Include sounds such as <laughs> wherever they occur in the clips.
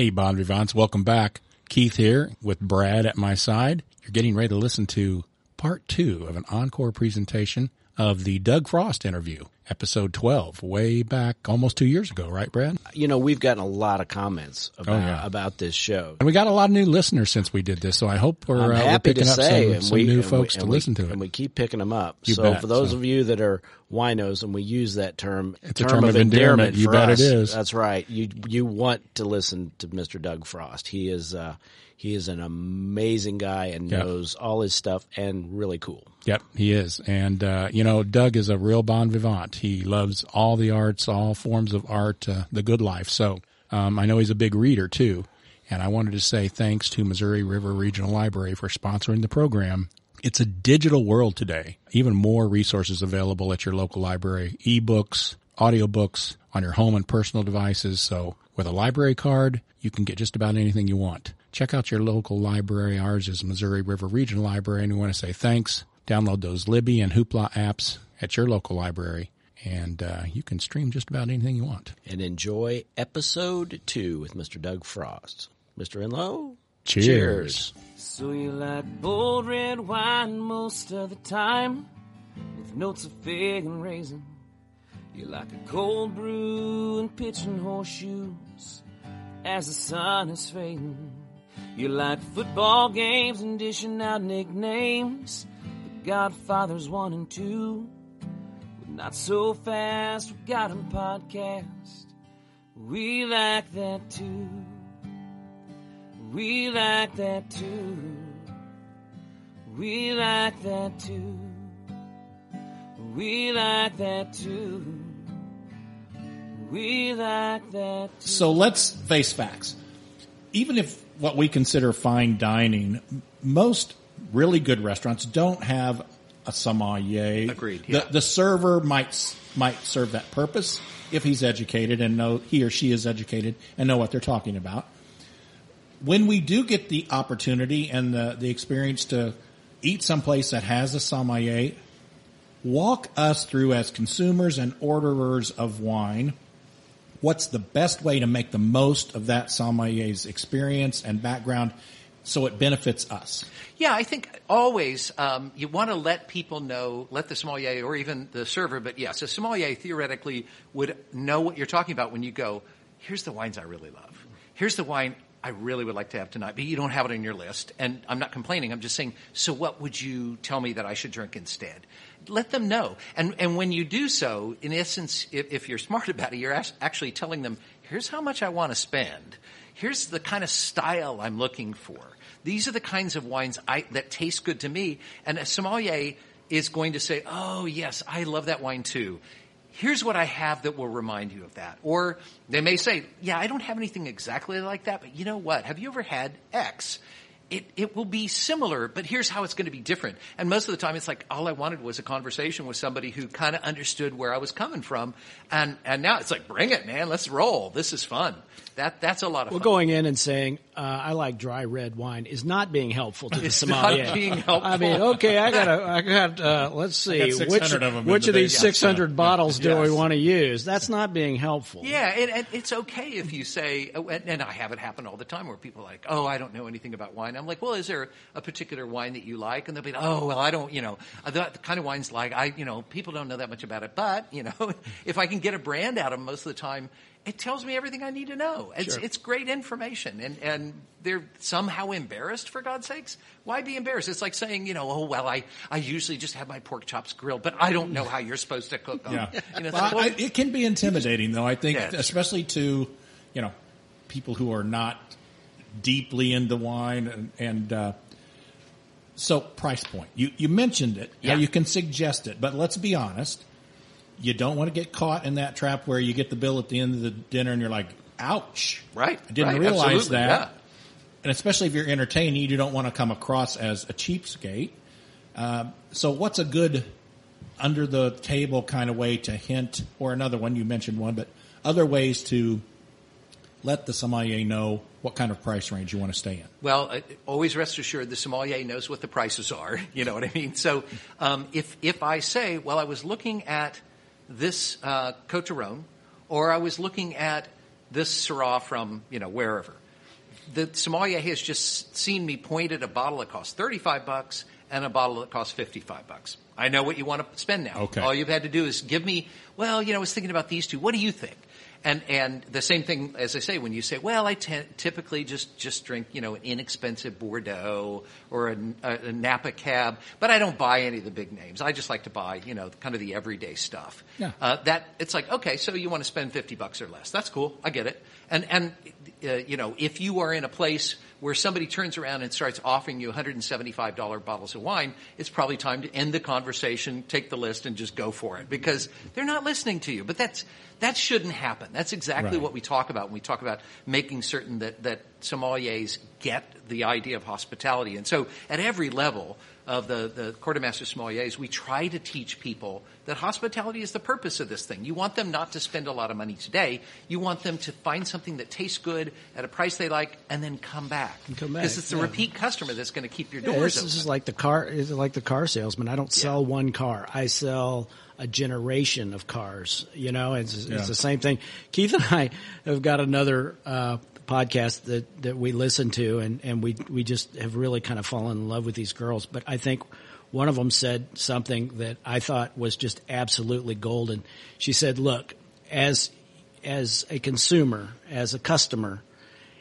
Hey, Bon Vivants, welcome back. Keith here with Brad at my side. You're getting ready to listen to part two of an encore presentation of the Doug Frost interview, episode 12, way back almost two years ago, right, Brad? You know, we've gotten a lot of comments about, Oh, yeah. about this show. And we got a lot of new listeners since we did this, so I hope we're, uh, we're happy to picking up say, some, some we, new and we- folks to we- listen to it. and we keep picking them up. You so bet, for those so. of you that are winos, and we use that term, It's a term of endearment. You for bet it us, is. That's right. You you want to listen to Mr. Doug Frost. He is uh, he is an amazing guy and Yeah. knows all his stuff and really cool. Yep, he is. And, uh, you know, Doug is a real bon vivant. He loves all the arts, all forms of art, uh, the good life. So, um, I know he's a big reader too. And I wanted to say thanks to Missouri River Regional Library for sponsoring the program. It's a digital world today. Even more resources available at your local library. Ebooks, audiobooks on your home and personal devices. So with a library card, you can get just about anything you want. Check out your local library. Ours is Missouri River Regional Library, and we want to say thanks. Download those Libby and Hoopla apps at your local library, and uh, you can stream just about anything you want. And enjoy episode two with Mr. Doug Frost. Mr. Enlow, cheers. cheers. So you like bold red wine most of the time with notes of fig and raisin. You like a cold brew and pitching horseshoes as the sun is fading. You like football games and dishing out nicknames. The Godfathers 1 and 2 not so fast, we got 'em podcast. We like that too. We like that too. We like that too. We like that too. We like that too. So let's face facts. Even if what we consider fine dining, most really good restaurants don't have a sommelier. Agreed, The, yeah. the server might might serve that purpose if he's educated and know he or she is educated and know what they're talking about. When we do get the opportunity and the, the experience to eat someplace that has a sommelier, walk us through as consumers and orderers of wine what's the best way to make the most of that sommelier's experience and background so it benefits us? Yeah, I think always um, you want to let people know, let the sommelier or even the server, but yes, a sommelier theoretically would know what you're talking about when you go, here's the wines I really love. Here's the wine I really would like to have tonight, but you don't have it on your list. And I'm not complaining. I'm just saying, so what would you tell me that I should drink instead? Let them know. And, and when you do so, in essence, if, if you're smart <laughs> about it, you're act- actually telling them, here's how much I want to spend. Here's the kind of style I'm looking for. These are the kinds of wines I, that taste good to me. And a sommelier is going to say, oh yes, I love that wine too. Here's what I have that will remind you of that. Or they may say, yeah, I don't have anything exactly like that, but you know what? Have you ever had X? It, it will be similar, but here's how it's going to be different. And most of the time it's like, all I wanted was a conversation with somebody who kind of understood where I was coming from. And, and now it's like, bring it, man. Let's roll. This is fun. That, that's a lot of Well, fun. going in and saying uh, I like dry red wine is not being helpful to the It's sommelier. not being helpful. I mean, okay, I got a, I got. Uh, let's see, got which of 'em in which the of these six hundred Yes. bottles do we want to use? That's not being helpful. Yeah, and, and it's okay if you say, oh, and, and I have it happen all the time where people are like, oh, I don't know anything about wine. I'm like, well, is there a particular wine that you like? And they'll be, oh, well, I don't, you know, uh, the, the kind of wines like, I, you know, people don't know that much about it. But, you know, <laughs> if I can get a brand out of them most of the time, it tells me everything I need to know. It's, it's great information. And, and they're somehow embarrassed, for God's sakes. Why be embarrassed? It's like saying, you know, oh, well, I, I usually just have my pork chops grilled, but I don't know how you're supposed to cook them. Yeah. <laughs> You know, Well, well, I, it can be intimidating though, I think, Yeah, especially to, you know, people who are not deeply into wine and, and uh, so price point. You, you mentioned it. Yeah. You can suggest it, but let's be honest. You don't want to get caught in that trap where you get the bill at the end of the dinner and you're like, ouch. Right. I didn't right, realize that. yeah. And especially if you're entertaining, you don't want to come across as a cheapskate. Uh, so what's a good under the table kind of way to hint, or another one, you mentioned one, but other ways to let the sommelier know what kind of price range you want to stay in? Well, uh, always rest assured the sommelier knows what the prices are. <laughs> You know what I mean? So um, if if I say, well, I was looking at this uh, Côte du Rhône, or I was looking at this Syrah from you know wherever, the sommelier has just seen me point at a bottle that costs 35 bucks and a bottle that costs 55 bucks. I know what you want to spend now. Okay. All you've had to do is give me, well, you know, I was thinking about these two. What do you think? And, and the same thing, as I say, when you say, well, I t- typically just, just drink, you know, an inexpensive Bordeaux or a, a, a Napa cab, but I don't buy any of the big names. I just like to buy, you know, kind of the everyday stuff. Yeah. Uh, that, it's like, okay, so you want to spend 50 bucks or less. That's cool. I get it. And, and, uh, you know, if you are in a place where somebody turns around and starts offering you $175 bottles of wine, it's probably time to end the conversation, take the list, and just go for it because they're not listening to you. But that's that shouldn't happen. That's exactly Right. what we talk about when we talk about making certain that that sommeliers get the idea of hospitality. And so, at every level of the the Court of Master Sommeliers, we try to teach people that hospitality is the purpose of this thing. You want them not to spend a lot of money today. You want them to find something that tastes good at a price they like, and then come back. come back, Because it's the yeah. repeat customer that's going to keep your Yeah, doors this open. is like the car. Is like the car salesman. I don't sell one car. I sell a generation of cars. You know, it's, it's the same thing. Keith and I have got another uh, podcast that that we listen to, and and we we just have really kind of fallen in love with these girls. But I think. One of them said something that I thought was just absolutely golden. She said, "Look, as as a consumer, as a customer,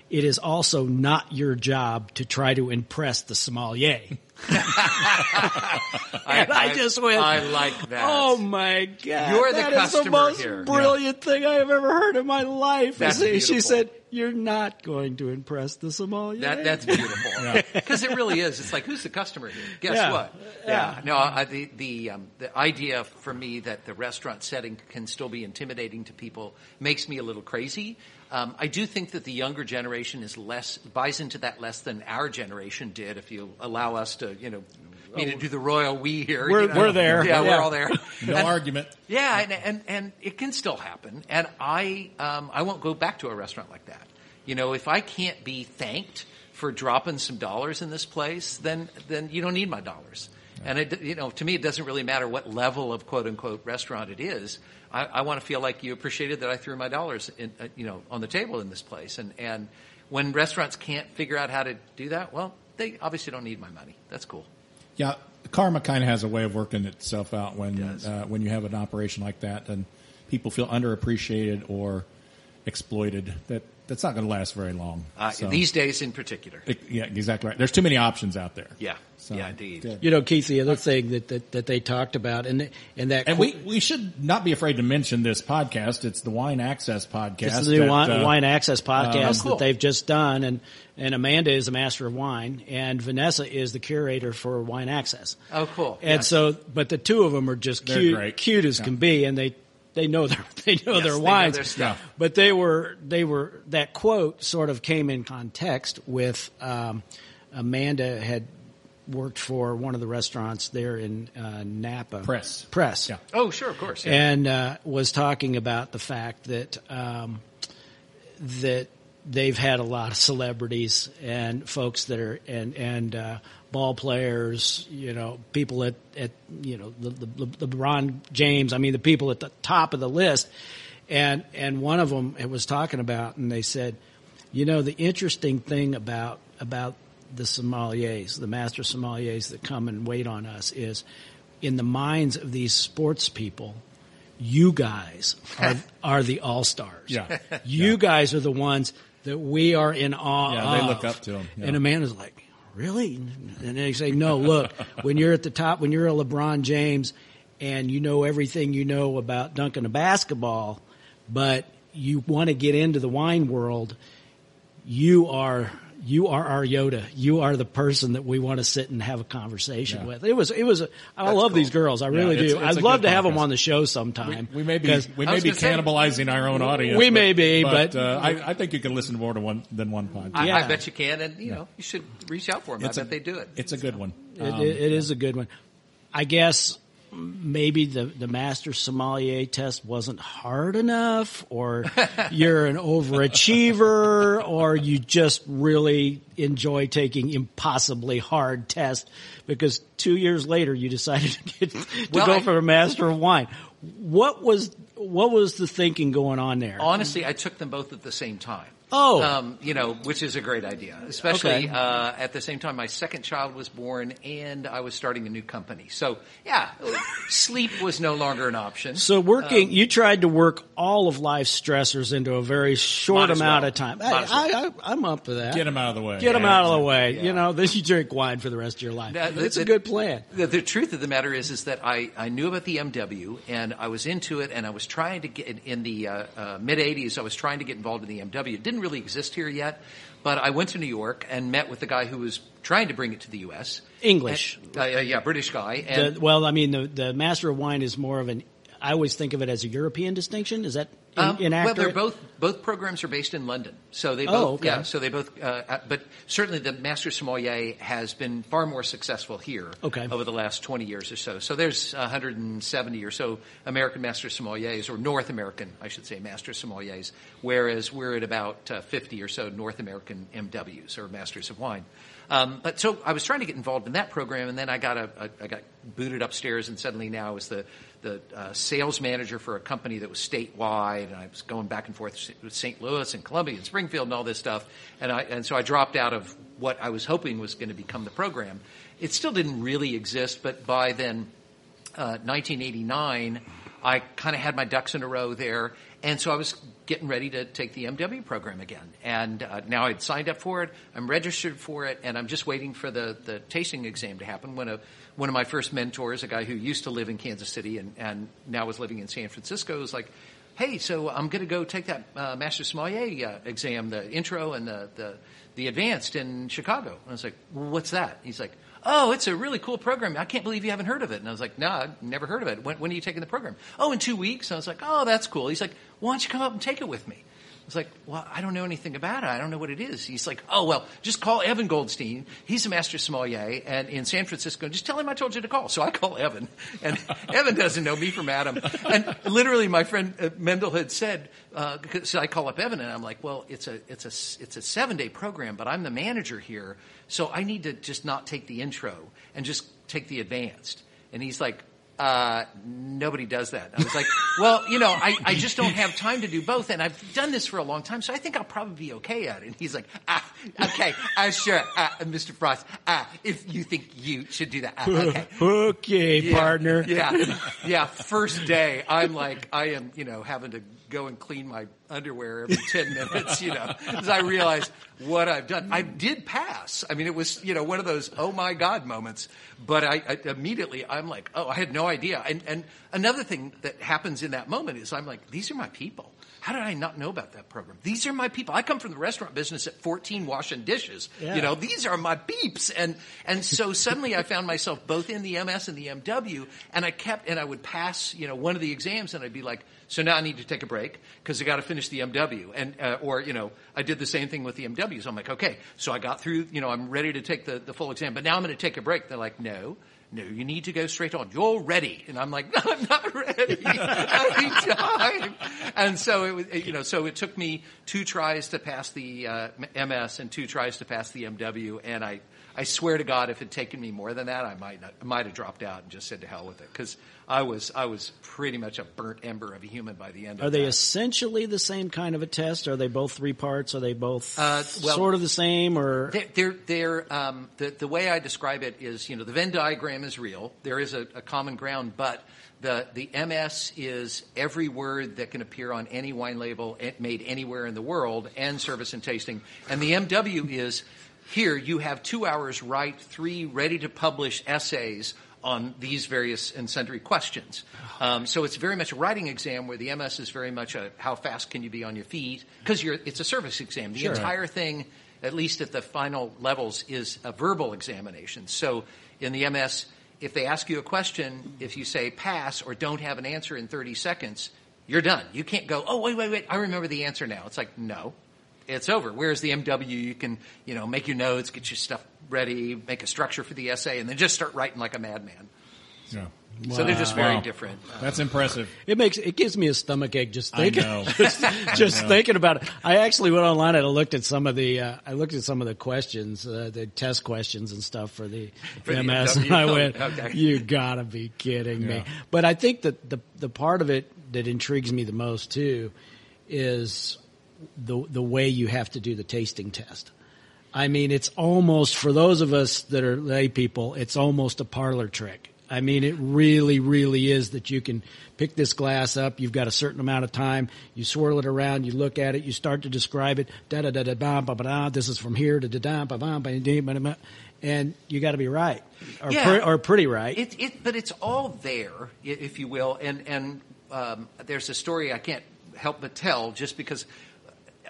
it is also not your job to try to impress the sommelier. <laughs> I, And I just went, I like that. Oh my god! You're the that is customer most here. brilliant thing I have ever heard in my life. That's And she said, "You're not going to impress the sommelier." That, that's beautiful <laughs> because it really is. It's like who's the customer here? Guess Yeah. what? Yeah. No, I, the the um, the idea for me that the restaurant setting can still be intimidating to people makes me a little crazy. Um, I do think that the younger generation is less buys into that less than our generation did. If you allow us to, you know. I mean, to do the royal we here. We're- you know? we're there. Yeah, Yeah. we're all there. No And- argument. yeah, and, and and it can still happen. And I um, I won't go back to a restaurant like that. You know, if I can't be thanked for dropping some dollars in this place, then then you don't need my dollars. And it, you know, to me, it doesn't really matter what level of quote unquote restaurant it is. I, I want to feel like you appreciated that I threw my dollars, in, uh, you know, on the table in this place. And and when restaurants can't figure out how to do that, well, they obviously don't need my money. That's cool. Yeah, karma kind of has a way of working itself out when does. uh, when you have an operation like that, and people feel underappreciated or exploited. That that's not going to last very long. Uh, So- These days, in particular. It- yeah, exactly right. There's too many options out there. Yeah. So, yeah, indeed. yeah. you know, Keith. The other thing that that, that they talked about, and and that And we, we should not be afraid to mention this podcast. It's the Wine Access podcast. This is the new that, wine, uh, wine access podcast Oh, cool. that they've just done, and and Amanda is a master of wine, and Vanessa is the curator for Wine Access. Oh, cool. And Yes. so, but the two of them are just They're cute, great. cute as Yeah. can be, and they they know their <laughs> they know Yes, their they know their stuff. But they were they were that quote sort of came in context with um, Amanda had worked for one of the restaurants there in uh, Napa Press. Press Yeah. Oh, sure, of course. Yeah. and uh, was talking about the fact that um, that they've had a lot of celebrities and folks that are and and uh, ball players, you know, people at at you know the, the, the LeBron James. I mean, the people at the top of the list, and and one of them was talking about, and they said, you know, the interesting thing about about the sommeliers, the master sommeliers that come and wait on us is in the minds of these sports people, you guys <laughs> are, are the all stars. Yeah. You Yeah. guys are the ones that we are in awe Yeah, they look up to 'em, yeah. And Amanda's like, really? And they say, no, look, when you're at the top, when you're a LeBron James and you know everything you know about dunking a basketball, but you want to get into the wine world, you are you are our Yoda. You are the person that we want to sit and have a conversation Yeah. with. It was it was. A, I That's love cool. these girls. I really it's- do. it's I'd love good to have them on the show sometime. We may be 'Cause we may be gonna say- cannibalizing our own audience. We may be, but- uh, I, I think you can listen to more to one than one podcast. I, Yeah. I bet you can, and you know, you should reach out for them. I It's bet a- they do it. It's a good one. It, Um, it, it is a good one. I guess maybe the, the master sommelier test wasn't hard enough or <laughs> you're an overachiever or you just really enjoy taking impossibly hard tests because two years later you decided <laughs> to, get, to Well, go I- for a master of wine. What was, what was the thinking going on there? Honestly, I took them both at the same time. Oh. um, you know, which is a great idea, especially Okay. uh, at the same time my second child was born and I was starting a new company. So yeah, sleep was no longer an option. So working, you tried to work all of life's stressors into a very short amount well. of time. Might as I, I, I'm up for that. Get them out of the way. Get them Yeah, out of the way. yeah. You know, <laughs> then you drink wine for the rest of your life. That- it's a good plan. The, the truth of the matter is, is that I, I knew about the MW and I was into it and I was trying to get in the uh, uh, mid '80s. I was trying to get involved in the MW. It didn't really exist here yet, but I went to New York and met with the guy who was trying to bring it to the U.S. English. And- uh, yeah, British guy. And The- well, I mean, the, the master of wine is more of an. I always think of it as a European distinction. Is that in, Um, well, inaccurate? they're both both programs are based in London, so they both Oh, okay. yeah. So they both, uh, uh, but certainly the Master Sommelier has been far more successful here Okay. over the last twenty years or so. So there's 170 or so American Master Sommeliers, or North American, I should say, Master Sommeliers, whereas we're at about uh, 50 or so North American MWs or Masters of Wine. Um, but so I was trying to get involved in that program, and then I got a, a I got booted upstairs, and suddenly now I was the the uh, sales manager for a company that was statewide, and I was going back and forth with St. Louis and Columbia and Springfield and all this stuff, and I and so I dropped out of what I was hoping was going to become the program. It still didn't really exist, but by then uh, 1989, I kind of had my ducks in a row there, and so I was getting ready to take the MW program again. And uh, now I'd signed up for it, I'm registered for it, and I'm just waiting for the, the tasting exam to happen. When a one of my first mentors, a guy who used to live in Kansas City and, and now was living in San Francisco, was like, "Hey, so I'm going to go take that uh, Master Sommelier uh, exam, the intro and the, the the advanced in Chicago." And I was like, well, "What's that?" He's like, "Oh, it's a really cool program. I can't believe you haven't heard of it." And I was like, "No, I've never heard of it. When, when are you taking the program?" "Oh, in two weeks." And I was like, "Oh, that's cool." He's like, "Why don't you come up and take it with me?" I was like, well, I don't know anything about it. I don't know what it is. He's like, oh, well, just call Evan Goldstein. He's a master sommelier and in San Francisco. Just tell him I told you to call. So I call Evan and <laughs> Evan doesn't know me from Adam. And literally my friend uh, Mendel had said, uh, because I call up Evan and I'm like, well, it's a, it's a, it's a seven day program, but I'm the manager here. So I need to just not take the intro and just take the advanced. And he's like, uh, nobody does that. I was like, <laughs> well, you know, I, I just don't have time to do both, and I've done this for a long time, so I think I'll probably be okay at it. And he's like, ah, okay, uh, sure, uh, Mr. Frost, uh, if you think you should do that, uh, okay. <laughs> okay, Yeah, partner. Yeah, yeah. First day, I'm like, I am, you know, having to go and clean my underwear every <laughs> ten minutes, you know, as I realize what I've done. I did pass. I mean, it was, you know, one of those oh my god moments. But I, I immediately, I'm like, oh, I had no idea. And and another thing that happens in that moment is I'm like, these are my people. How did I not know about that program? These are my people. I come from the restaurant business at 14 washing dishes. Yeah. You know, these are my peeps. And, and so suddenly I found myself both in the MS and the MW and I kept, and I would pass, you know, one of the exams and I'd be like, so now I need to take a break because I got to finish the MW. And, uh, or, you know, I did the same thing with the MW. So I'm like, okay, so I got through, you know, I'm ready to take the, the full exam, but now I'm going to take a break. They're like, no. No, you need to go straight on. You're ready. And I'm like, <laughs> no, I'm not ready. <laughs> Time. And so it was, you know, so it took me two tries to pass the uh, MS and two tries to pass the MW. And I, I swear to God, if it had taken me more than that, I might not, I might have dropped out and just said to hell with it. Cause I was, I was pretty much a burnt ember of a human by the end of Are they that. essentially the same kind of a test? Are they both three parts? Are they both Uh, well- sort of the same? Or They're, they're, they're, um, the, the way I describe it is, you know, the Venn diagram is real. There is a, a common ground, but the, the MS is every word that can appear on any wine label eh, made anywhere in the world and service and tasting. And the MW is here you have two hours, write three ready to publish essays on these various and sundry questions. Um, so it's very much a writing exam where the MS is very much a how fast can you be on your feet because it's a service exam. The Sure. entire thing, at least at the final levels, is a verbal examination. So in the MS, if they ask you a question, if you say pass or don't have an answer in 30 seconds, you're done. You can't go, oh, wait, wait, wait, I remember the answer now. It's like, no, it's over. Whereas the MW, you can, you know, make your notes, get your stuff ready, make a structure for the essay, and then just start writing like a madman. Yeah. So they're just very Wow. different. Uh, That's impressive. it makes it gives me a stomach ache just I thinking know. <laughs> just, just know. thinking about it. I actually went online and I looked at some of the uh, I looked at some of the questions, uh, the test questions and stuff for the For MS, MW. and I went, <laughs> Okay. "You gotta be kidding me!" But I think that the the part of it that intrigues me the most too is the the way you have to do the tasting test. I mean, it's almost for those of us that are lay people, it's almost a parlor trick. I mean, it really, really is that you can pick this glass up. You've got a certain amount of time. You swirl it around. You look at it. You start to describe it. Da da da da ba ba ba da. This is from here to da da ba ba ba da ba da. And you got to be right, or, Yeah. pre- or pretty right. It, it, but it's all there, if you will. And and um, there's a story I can't help but tell, just because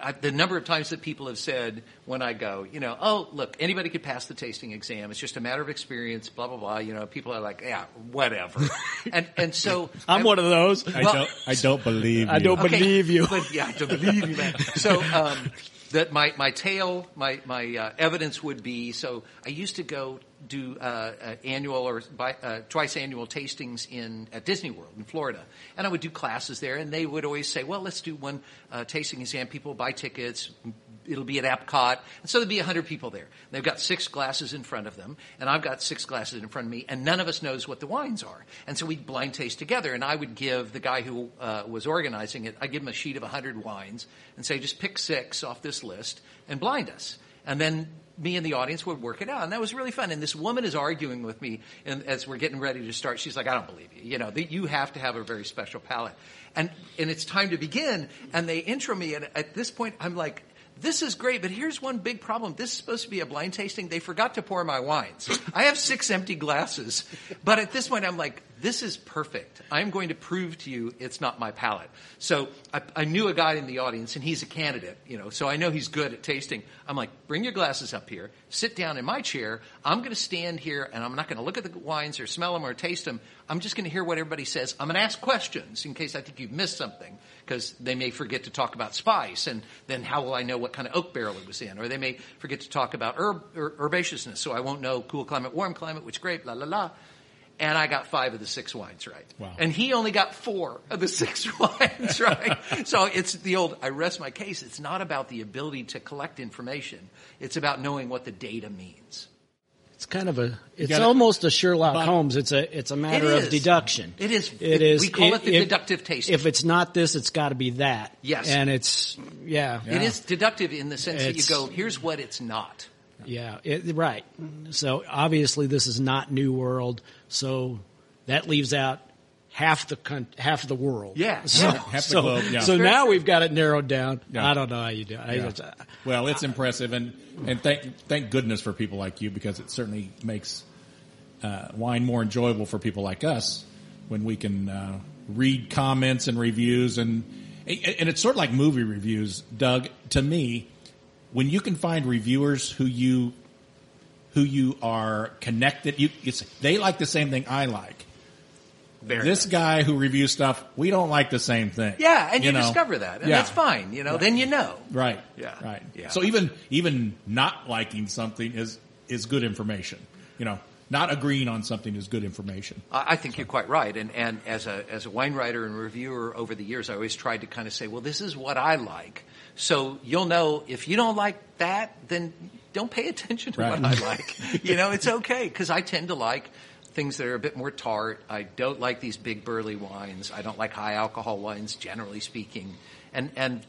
I, the number of times that people have said when I go, you know, oh look, anybody could pass the tasting exam. It's just a matter of experience. Blah blah blah. You know, people are like, yeah, whatever. <laughs> and and so I'm one of those. I Well- don't. I don't believe. I you. don't believe you. But yeah, I don't believe you, man. So um, that my my tail, my my uh, evidence would be. So I used to go do uh, uh, annual or bi, uh, twice annual tastings in at Disney World in Florida, and I would do classes there, and they would always say, "Well, let's do one uh, tasting exam. People buy tickets." It'll be at Epcot, and so there'll be hundred people there. They've got six glasses in front of them, and I've got six glasses in front of me, and none of us knows what the wines are. And so we blind taste together, and I would give the guy who uh, was organizing it, I'd give him a sheet of hundred wines and say, just pick six off this list and blind us, and then me and the audience would work it out, and that was really fun. And this woman is arguing with me, and as we're getting ready to start, she's like, "I don't believe you. You know, that you have to have a very special palate." And and it's time to begin, and they intro me, and at this point, I'm like. This is great, but here's one big problem. This is supposed to be a blind tasting. They forgot to pour my wines. I have six empty glasses, but at this point, I'm like, this is perfect. I'm going to prove to you it's not my palate. So I, I knew a guy in the audience, and he's a candidate, you know, so I know he's good at tasting. I'm like, bring your glasses up here, sit down in my chair. I'm going to stand here, and I'm not going to look at the wines or smell them or taste them. I'm just going to hear what everybody says. I'm going to ask questions in case I think you've missed something, because they may forget to talk about spice, and then how will I know what kind of oak barrel it was in? Or they may forget to talk about herb, her, herbaceousness, so I won't know cool climate, warm climate, which grape, la la la and I got five of the six wines right. Wow. And he only got four of the <laughs> six <laughs> wines right. so it's the old, I rest my case. It's not about the ability to collect information. It's about knowing what the data means. It's kind of a. It's gotta- almost a Sherlock But- Holmes. It's a. It's a matter It of deduction. It is. It It- is. we call it the if- deductive taste. If it's not this, it's got to be that. Yes. And it's yeah. It is deductive in the sense that you go, here's what it's not. Yeah, it, right. So obviously this is not New World. So that leaves out half the coun- half the world. Yeah. <laughs> So, Yeah, half the so, globe, yeah. so now we've got it narrowed down. Yeah. I don't know how you do it. Yeah. just- uh, Well, it's impressive, and and thank thank goodness for people like you because it certainly makes uh, wine more enjoyable for people like us when we can uh, read comments and reviews, and and it's sort of like movie reviews, Doug. To me, when you can find reviewers who you who you are connected, you it's, they like the same thing I like. Very this guy who reviews stuff, we don't like the same thing. Yeah, and you, know? discover that, and Yeah. that's fine. You know, then you know. Right. Yeah. Right. Yeah. So even even not liking something is is good information. You know, not agreeing on something is good information. I I think you're quite right. And, and as a, as a wine writer and reviewer over the years, I always tried to kind of say, well, this is what I like. So you'll know if you don't like that, then don't pay <laughs> attention to Right. what I like. you know, it's okay because I tend to like things that are a bit more tart. I don't like these big burly wines. I don't like high alcohol wines, generally speaking. And, and,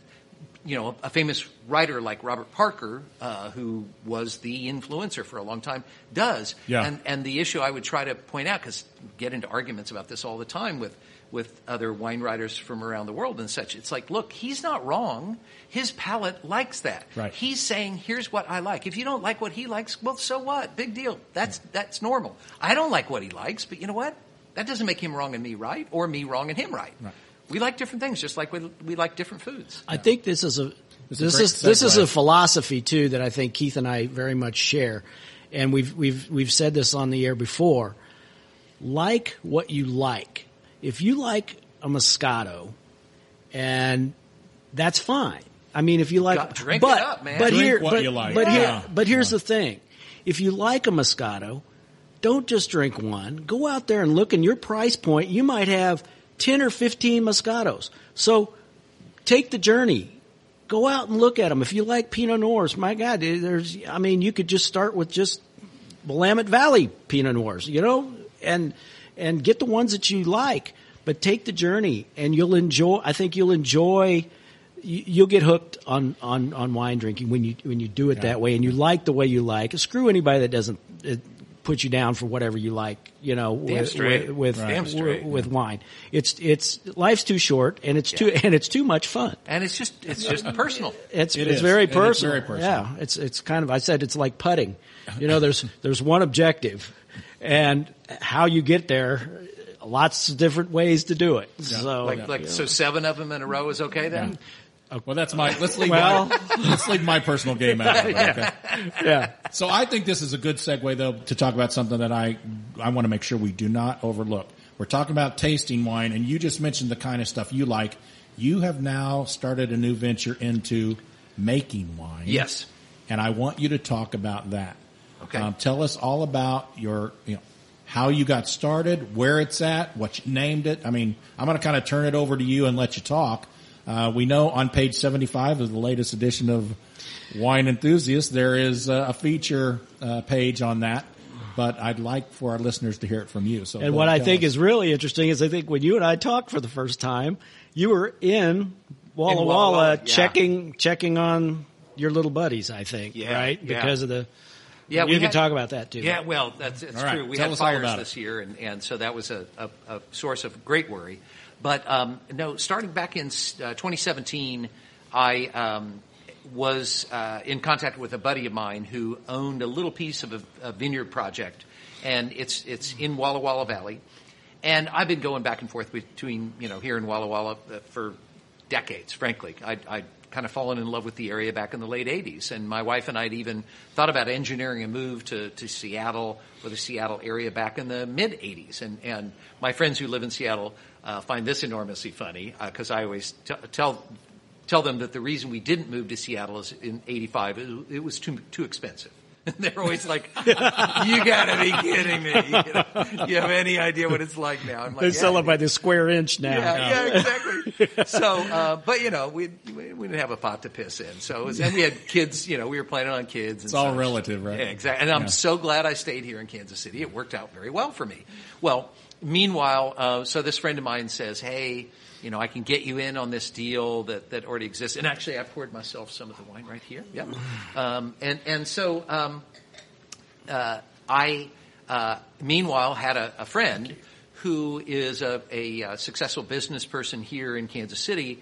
you know, a famous writer like Robert Parker, uh, who was the influencer for a long time, does. Yeah. And, and the issue I would try to point out, because get into arguments about this all the time with, with other wine writers from around the world and such. It's like, look, he's not wrong. His palate likes that. Right. He's saying, here's what I like. If you don't like what he likes, well, so what? Big deal. That's, that's normal. I don't like what he likes, but you know what? That doesn't make him wrong and me right, or me wrong and him right. Right. We like different things, just like we, we like different foods. I think this is a This this, is a is this is a philosophy too that I think Keith and I very much share, and we've we've we've said this on the air before. Like what you like. If you like a Moscato, and that's fine. I mean, if you like, Got- drink but it up, man. but Drink here, what but, you like. but Yeah. here, but here's the thing: if you like a Moscato, don't just drink one. Go out there and look in your price point. You might have 10 or 15 Moscatos. So take the journey. Go out and look at them. If you like Pinot Noirs, my God, there's, I mean, you could just start with just Willamette Valley Pinot Noirs, you know, and, and get the ones that you like, but take the journey and you'll enjoy, I think you'll enjoy you, you'll get hooked on, on, on wine drinking when you when you do it that way, and you like the way you like. Screw anybody that doesn't uh, put you down for whatever you like. You know, with straight. with with, Damn straight. with wine. It's it's life's too short, and it's too and it's too much fun. And it's just it's just <laughs> personal. It's It it's very and it's personal. very personal. Yeah, it's it's kind of I said it's like putting. You know, there's there's one objective, and how you get there, lots of different ways to do it. So Like like so seven of them in a row is okay then. Well, that's my. Let's leave. Well- my, let's leave my personal game out. Of it, <laughs> okay? yeah, So I think this is a good segue though to talk about something that I I want to make sure we do not overlook. We're talking about tasting wine, and you just mentioned the kind of stuff you like. You have now started a new venture into making wine. Yes. and I want you to talk about that. Okay. Um, tell us all about your, you know, how you got started, where it's at, what you named it. I mean, I'm going to kind of turn it over to you and let you talk. Uh, we know on page 75 of the latest edition of Wine Enthusiast, there is uh, a feature uh, page on that, but I'd like for our listeners to hear it from you. So, and what I think us. is really interesting is I think when you and I talked for the first time, you were in Walla In Walla Walla Walla, yeah. checking checking on your little buddies. I think Yeah, right yeah. because of the. Yeah, you we can had- talk about that too. Yeah, well, that's All right, true. We tell had fires this it. year, and, and so that was a, a, a source of great worry. But um, no, starting back in uh, 2017, I um, was uh, in contact with a buddy of mine who owned a little piece of a, a vineyard project, and it's it's in Walla Walla Valley. And I've been going back and forth between you know here in Walla Walla uh, for decades. Frankly, I I kind of fallen in love with the area back in the late '80s, and my wife and I'd even thought about engineering a move to to Seattle or the Seattle area back in the mid '80s. And and my friends who live in Seattle uh, find this enormously funny because I always t- tell tell them that the reason we didn't move to Seattle is in '85 it, it was too too expensive. And <laughs> they're always like, "You gotta be kidding me! You, know, you have any idea what it's like now?" Like, they "Yeah, sell it by the square inch now. yeah, yeah, exactly. <laughs> so, uh, but you know, we we we didn't have a pot to piss in. So, it was, and we had kids. You know, we were planning on kids. And It's all relative, right? Yeah, exactly. And I'm Yeah. so glad I stayed here in Kansas City. It worked out very well for me. Well, meanwhile, uh, so this friend of mine says, "Hey." You know, I can get you in on this deal that, that already exists. And actually, I poured myself some of the wine right here. Yep. Um, and, and so, um, uh, I, uh, meanwhile, had a, a friend who is a, a, uh successful business person here in Kansas City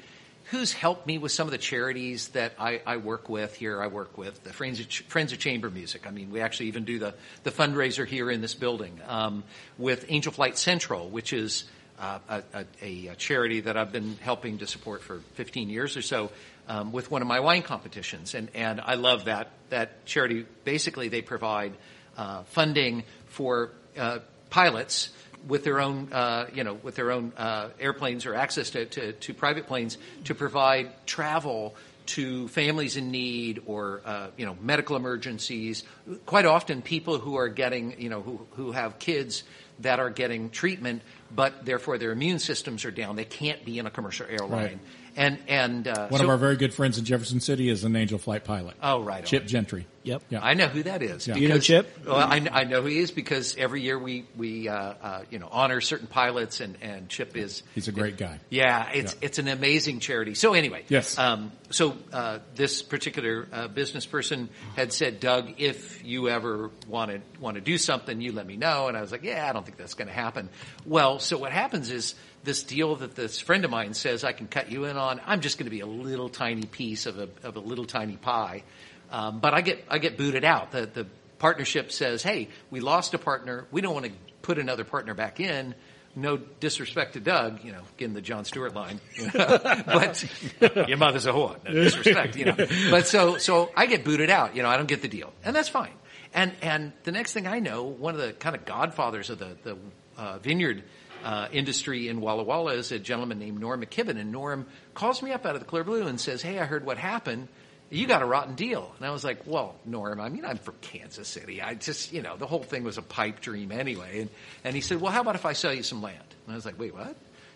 who's helped me with some of the charities that I, I work with here. I work with the Friends of, Ch- Friends of Chamber Music. I mean, we actually even do the, the fundraiser here in this building um, with Angel Flight Central, which is uh, a, a, charity that I've been helping to support for 15 years or so um, with one of my wine competitions. And, and I love that, that charity. Basically, they provide uh, funding for uh, pilots with their own, uh, you know, with their own uh, airplanes or access to, to, to private planes to provide travel to families in need or uh, you know medical emergencies. Quite often, people who are getting you know who who have kids that are getting treatment, but therefore their immune systems are down. They can't be in a commercial airline. Right. And and uh, One so- of our very good friends in Jefferson City is an Angel Flight pilot. Oh, right on. Chip Gentry. Yep. Yeah. I know who that is. Yeah. Do you know Chip? Well, I, I know who he is because every year we we uh, uh, you know honor certain pilots, and and Chip is He's a great guy. Yeah, it's Yeah. it's an amazing charity. So anyway, Yes. Um, so uh, this particular uh, business person had said, Doug, if you ever want to want to do something, you let me know. And I was like, Yeah, I don't think that's going to happen. Well, so what happens is this deal that this friend of mine says I can cut you in on. I'm just going to be a little tiny piece of a of a little tiny pie. Um, but I get I get booted out. The the partnership says, "Hey, we lost a partner. We don't want to put another partner back in." No disrespect to Doug, you know, getting the John Stewart line, <laughs> but your mother's a whore. No disrespect, you know. <laughs> But so so I get booted out. You know, I don't get the deal, and that's fine. And and the next thing I know, one of the kind of godfathers of the the uh, vineyard uh, industry in Walla Walla is a gentleman named Norm McKibben, and Norm calls me up out of the clear blue and says, "Hey, I heard what happened. You got a rotten deal." And I was like, "Well, Norm, I mean, I'm from Kansas City. I just, you know, the whole thing was a pipe dream anyway." And and he said, "Well, how about if I sell you some land?" And I was like, "Wait, what?"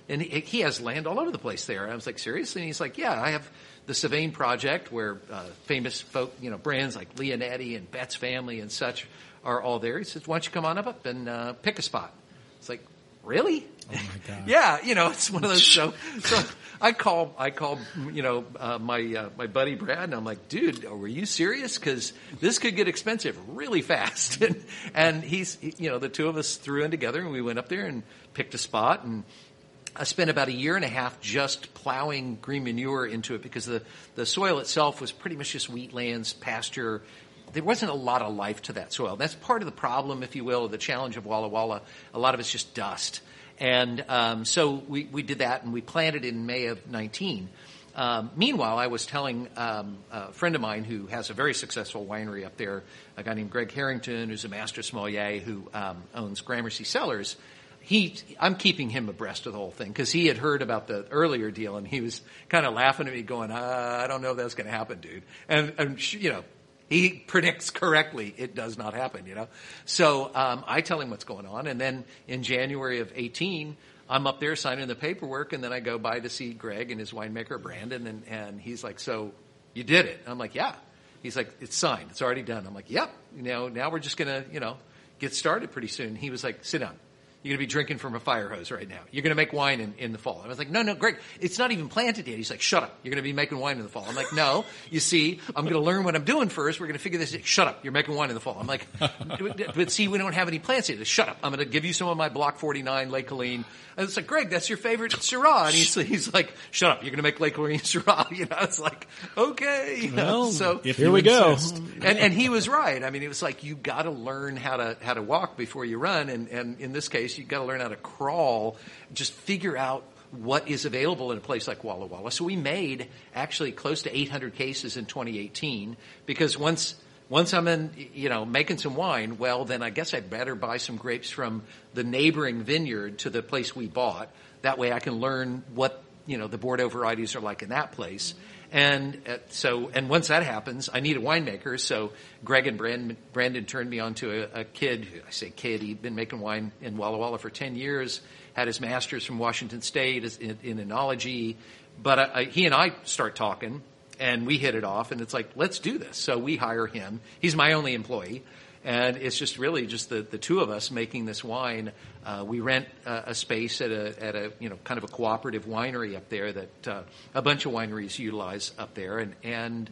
And he, he has land all over the place there. And I was like, seriously? And he's like, yeah, I have the SeVein project where uh, famous folk, you know, brands like Leonetti and Betz Family and such are all there. He says, why don't you come on up and uh, pick a spot? It's like, really? Oh my <laughs> God. yeah, you know, it's one of those. <laughs> So, so I call, I call, you know, uh, my uh, my buddy Brad, and I'm like, dude, were you serious? Because this could get expensive really fast. <laughs> and, and he's, you know, the two of us threw in together, and we went up there and picked a spot, and I spent about a year and a half just plowing green manure into it because the the soil itself was pretty much just wheatlands, pasture. There wasn't a lot of life to that soil. That's part of the problem, if you will, of the challenge of Walla Walla. A lot of it's just dust. And um, so we, we did that, and we planted in May of 19. Um, meanwhile, I was telling um, a friend of mine who has a very successful winery up there, a guy named Greg Harrington, who's a master sommelier who um, owns Gramercy Cellars. He, I'm keeping him abreast of the whole thing because he had heard about the earlier deal, and he was kind of laughing at me, going, uh, "I don't know if that's going to happen, dude." And, and you know, he predicts correctly. It does not happen, you know. So um, I tell him what's going on, and then in January of 18, I'm up there signing the paperwork, and then I go by to see Greg and his winemaker Brandon, and, and he's like, "So you did it?" I'm like, "Yeah." He's like, "It's signed. It's already done." I'm like, "Yep." You know, now we're just gonna, you know, get started pretty soon. He was like, "Sit down." You're going to be drinking from a fire hose right now. You're going to make wine in, in the fall. I was like, no, no, Greg, it's not even planted yet. He's like, shut up. You're going to be making wine in the fall. I'm like, no, you see, I'm going to learn what I'm doing first. We're going to figure this. Out. Shut up. You're making wine in the fall. I'm like, <laughs> but see, we don't have any plants yet. Shut up. I'm going to give you some of my Block 49 Lake Helene. And it's like, Greg, that's your favorite Syrah. And he's, he's like, shut up. You're going to make Lake Helene <laughs> Syrah. You know, it's like, okay. You <laughs> know, Well, so If Here we go. and, and he was right. I mean, it was like you got to learn how to how to walk before you run, and and in this case, you got to learn how to crawl. Just figure out what is available in a place like Walla Walla. So we made actually close to 800 cases in 2018 because once once I'm in, you know, making some wine, well, then I guess I'd better buy some grapes from the neighboring vineyard to the place we bought. That way I can learn what, you know, the Bordeaux varieties are like in that place. And uh, so, and once that happens, I need a winemaker. So Greg and Brandon, Brandon turned me on to a, a kid. I say kid. He'd been making wine in Walla Walla for ten years. Had his master's from Washington State in, in enology. But I, I, he and I start talking, and we hit it off. And it's like, let's do this. So we hire him. He's my only employee. And it's just really just the, the two of us making this wine. Uh, we rent uh, a space at a at a you know kind of a cooperative winery up there that uh, a bunch of wineries utilize up there, and and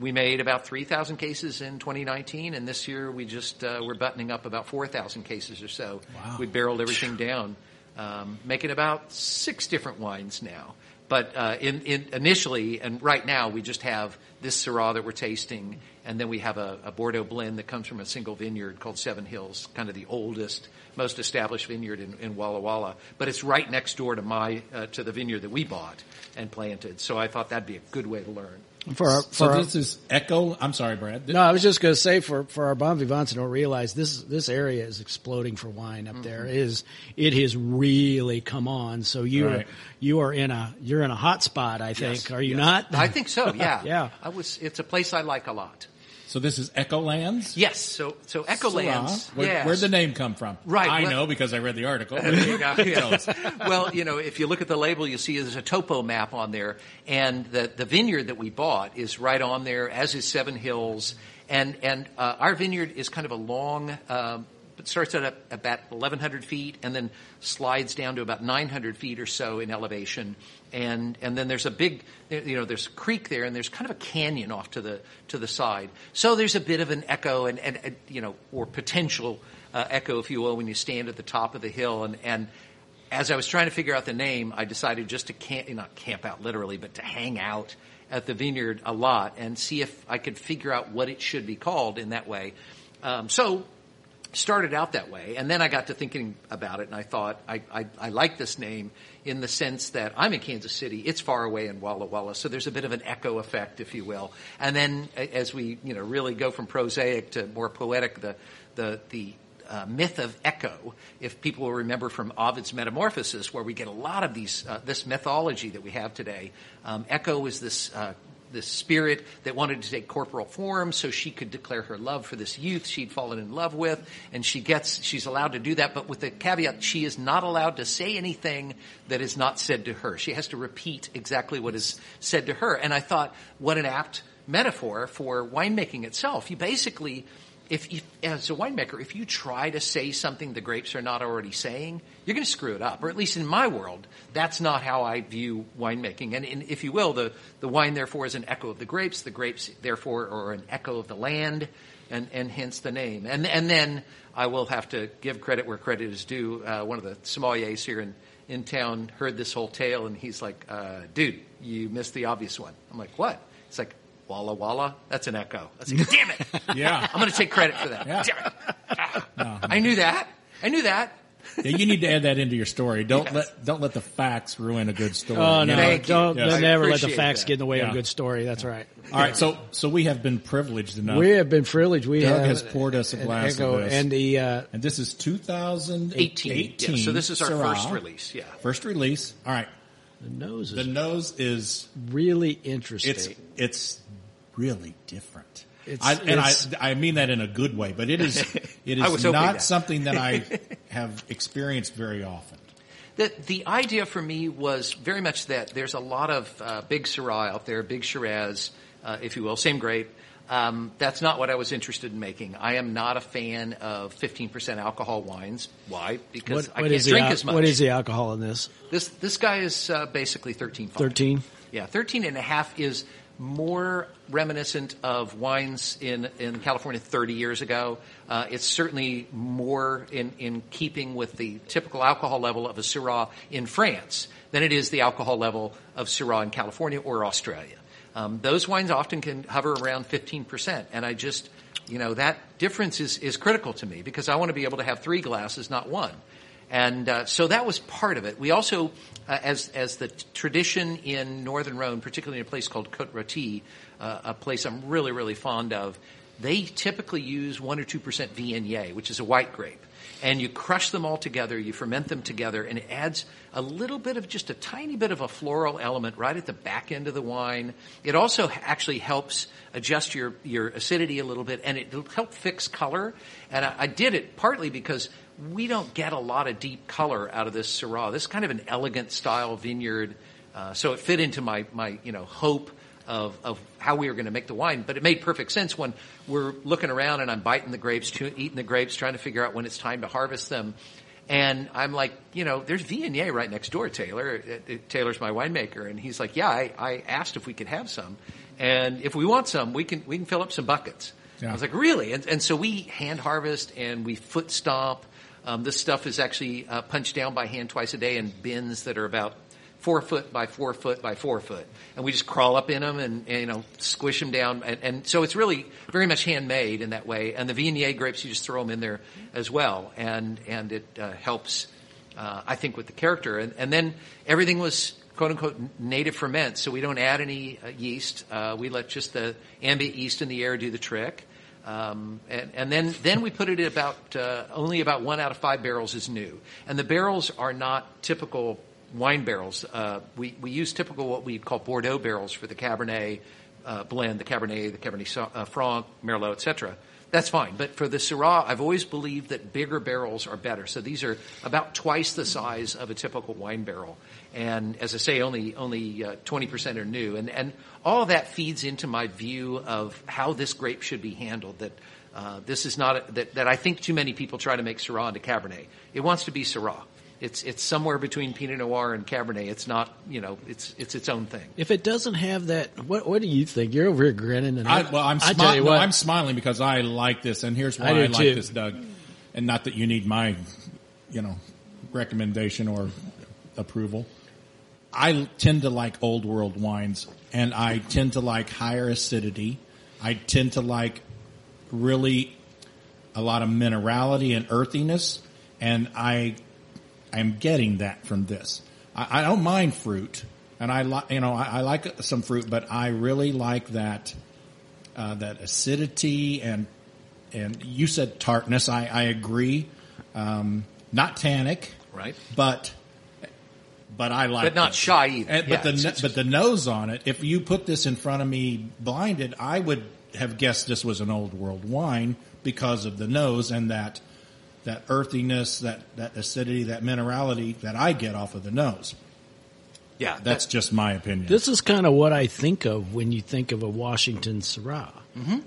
we made about three thousand cases in 2019, and this year we just uh, we're buttoning up about four thousand cases or so. Wow. We barreled everything down, um, making about six different wines now. But uh, in, in initially and right now, we just have this Syrah that we're tasting, and then we have a, a Bordeaux blend that comes from a single vineyard called Seven Hills, kind of the oldest, most established vineyard in, in Walla Walla. But it's right next door to my uh, to the vineyard that we bought and planted. So I thought that'd be a good way to learn. For our, for So our- this is Echo. I'm sorry, Brad. no, I was just going to say for, for our bon vivants who don't realize this this area is exploding for wine up there. Mm-hmm. It is it has really come on. So you Right. are you are in a you're in a hot spot. I think. Yes, Are you yes. not? I think so. <laughs> Yeah. Yeah. I was. It's a place I like a lot. So this is Echolands. Yes. So so Echolands. Where, yes. Where'd the name come from? Right, I well- know because I read the article. <laughs> You. Tell <laughs> well, you know, if you look at the label, you see there's a topo map on there, and the the vineyard that we bought is right on there, as is Seven Hills, and and uh, our vineyard is kind of a long. Um, it starts at about 1,100 feet and then slides down to about 900 feet or so in elevation, and and then there's a big, you know, there's a creek there, and there's kind of a canyon off to the to the side. So there's a bit of an echo and and, and you know, or potential uh, echo, if you will, when you stand at the top of the hill, and and as I was trying to figure out the name, I decided just to camp, not camp out literally, but to hang out at the vineyard a lot and see if I could figure out what it should be called in that way. Um, so started out that way, and then I got to thinking about it, and I thought I, I, I like this name in the sense that I'm in Kansas City. It's far away in Walla Walla, so there's a bit of an echo effect, if you will. And then as we you know really go from prosaic to more poetic, the the the uh, myth of echo, if people will remember from Ovid's Metamorphosis, where we get a lot of these uh, this mythology that we have today. Um, echo is this. Uh, this spirit that wanted to take corporal form so she could declare her love for this youth she'd fallen in love with. And she gets she's allowed to do that but with the caveat she is not allowed to say anything that is not said to her. She has to repeat exactly what is said to her. And i thought what an apt metaphor for winemaking itself. You basically if, if as a winemaker, if you try to say something the grapes are not already saying, you're going to screw it up. Or at least in my world, that's not how I view winemaking. And, if you will, the the wine therefore is an echo of the grapes. The grapes therefore are an echo of the land, and and hence the name. And and then I will have to give credit where credit is due. Uh, one of the sommeliers here in in town heard this whole tale, and he's like, uh, "Dude, you missed the obvious one." I'm like, "What?" It's like Walla Walla. That's an echo. That's like, damn it. <laughs> Yeah. I'm going to take credit for that. Yeah. Damn it. Ah. I knew that. I knew that. Yeah, you need to add that into your story. <laughs> Don't Yes. let don't let the facts ruin a good story. Oh you no! Thank. Don't, Yes. never let the facts that. get in the way of a good story. That's right. All right, so so we have been privileged enough, We have been privileged. We Doug have has poured us a an glass of echo, this. and the uh, and this is 2018. 18. Yeah, so this is our Syrah. first release. Yeah. First release. All right, the nose is the nose is really interesting. it's it's really different. It's- I, and it's- I I mean that in a good way, but it is <laughs> it I is was hoping not that. something that I <laughs> have experienced very often. The, the idea for me was very much that there's a lot of uh, big Syrah out there, big Shiraz, uh, if you will, same grape. Um, that's not what I was interested in making. I am not a fan of 15% alcohol wines. Why? Because what, I what can't is the drink al- as much. what is the alcohol in this? This this guy is uh, basically 13. Thirteen. Yeah, 13 and a half is more reminiscent of wines in, in California 30 years ago. Uh, it's certainly more in, in keeping with the typical alcohol level of a Syrah in France than it is the alcohol level of Syrah in California or Australia. Um, those wines often can hover around 15%, and I just, you know, that difference is, is critical to me because I want to be able to have three glasses, not one. And uh, so that was part of it. We also, uh, as as the tradition in Northern Rhone, particularly in a place called Côte Rôtie, uh, a place I'm really really fond of, they typically use one or two percent Viognier, which is a white grape, and you crush them all together, you ferment them together, and it adds a little bit of just a tiny bit of a floral element right at the back end of the wine. It also actually helps adjust your your acidity a little bit, and it'll help fix color. And I, I did it partly because we don't get a lot of deep color out of this Syrah. This is kind of an elegant style vineyard, uh, so it fit into my my you know hope of of how we were going to make the wine. But it made perfect sense when we're looking around and I'm biting the grapes, eating the grapes, trying to figure out when it's time to harvest them. And I'm like, you know, there's Viognier right next door, Taylor. Taylor's my winemaker, and he's like, yeah, I, I asked if we could have some, and if we want some, we can we can fill up some buckets. Yeah. I was like, really? And, and so we hand harvest and we foot stomp. Um, this stuff is actually uh, punched down by hand twice a day in bins that are about four foot by four foot by four foot, and we just crawl up in them and, and you know squish them down. And, and so it's really very much handmade in that way. And the Viognier grapes, you just throw them in there as well, and and it uh, helps, uh, I think, with the character. And, and then everything was quote unquote native ferment, so we don't add any uh, yeast. Uh, we let just the ambient yeast in the air do the trick. Um, and, and then, then we put it at about, uh, only about one out of five barrels is new. And the barrels are not typical wine barrels. Uh, we, we use typical what we call Bordeaux barrels for the Cabernet, uh, blend, the Cabernet, the Cabernet uh, Franc, Merlot, etc. That's fine. But for the Syrah, I've always believed that bigger barrels are better. So these are about twice the size of a typical wine barrel. And as I say, only, only, uh, 20% are new. And, and all that feeds into my view of how this grape should be handled. That, uh, this is not, a, that, that I think too many people try to make Syrah into Cabernet. It wants to be Syrah. It's, it's somewhere between Pinot Noir and Cabernet. It's not, you know, it's, it's its own thing. If it doesn't have that, what what do you think? You're over here grinning, and I, well, I'm, I smi- tell you no, what, I'm smiling because I like this, and here's why I I, like too. this, Doug. And not that you need my, you know, recommendation or approval. I tend to like old world wines, and I tend to like higher acidity. I tend to like really a lot of minerality and earthiness, and I I'm getting that from this. I, I don't mind fruit, and I like you know I, I like some fruit, but I really like that uh, that acidity and and you said tartness. I, I agree. Um, not tannic, Right. but but I like But not this. shy either. And, Yeah, but the it's- but the nose on it. If you put this in front of me blinded, I would have guessed this was an old world wine because of the nose and that that earthiness, that that acidity, that minerality that I get off of the nose. Yeah. That's just my opinion. this is kind of what I think of when you think of a Washington Syrah.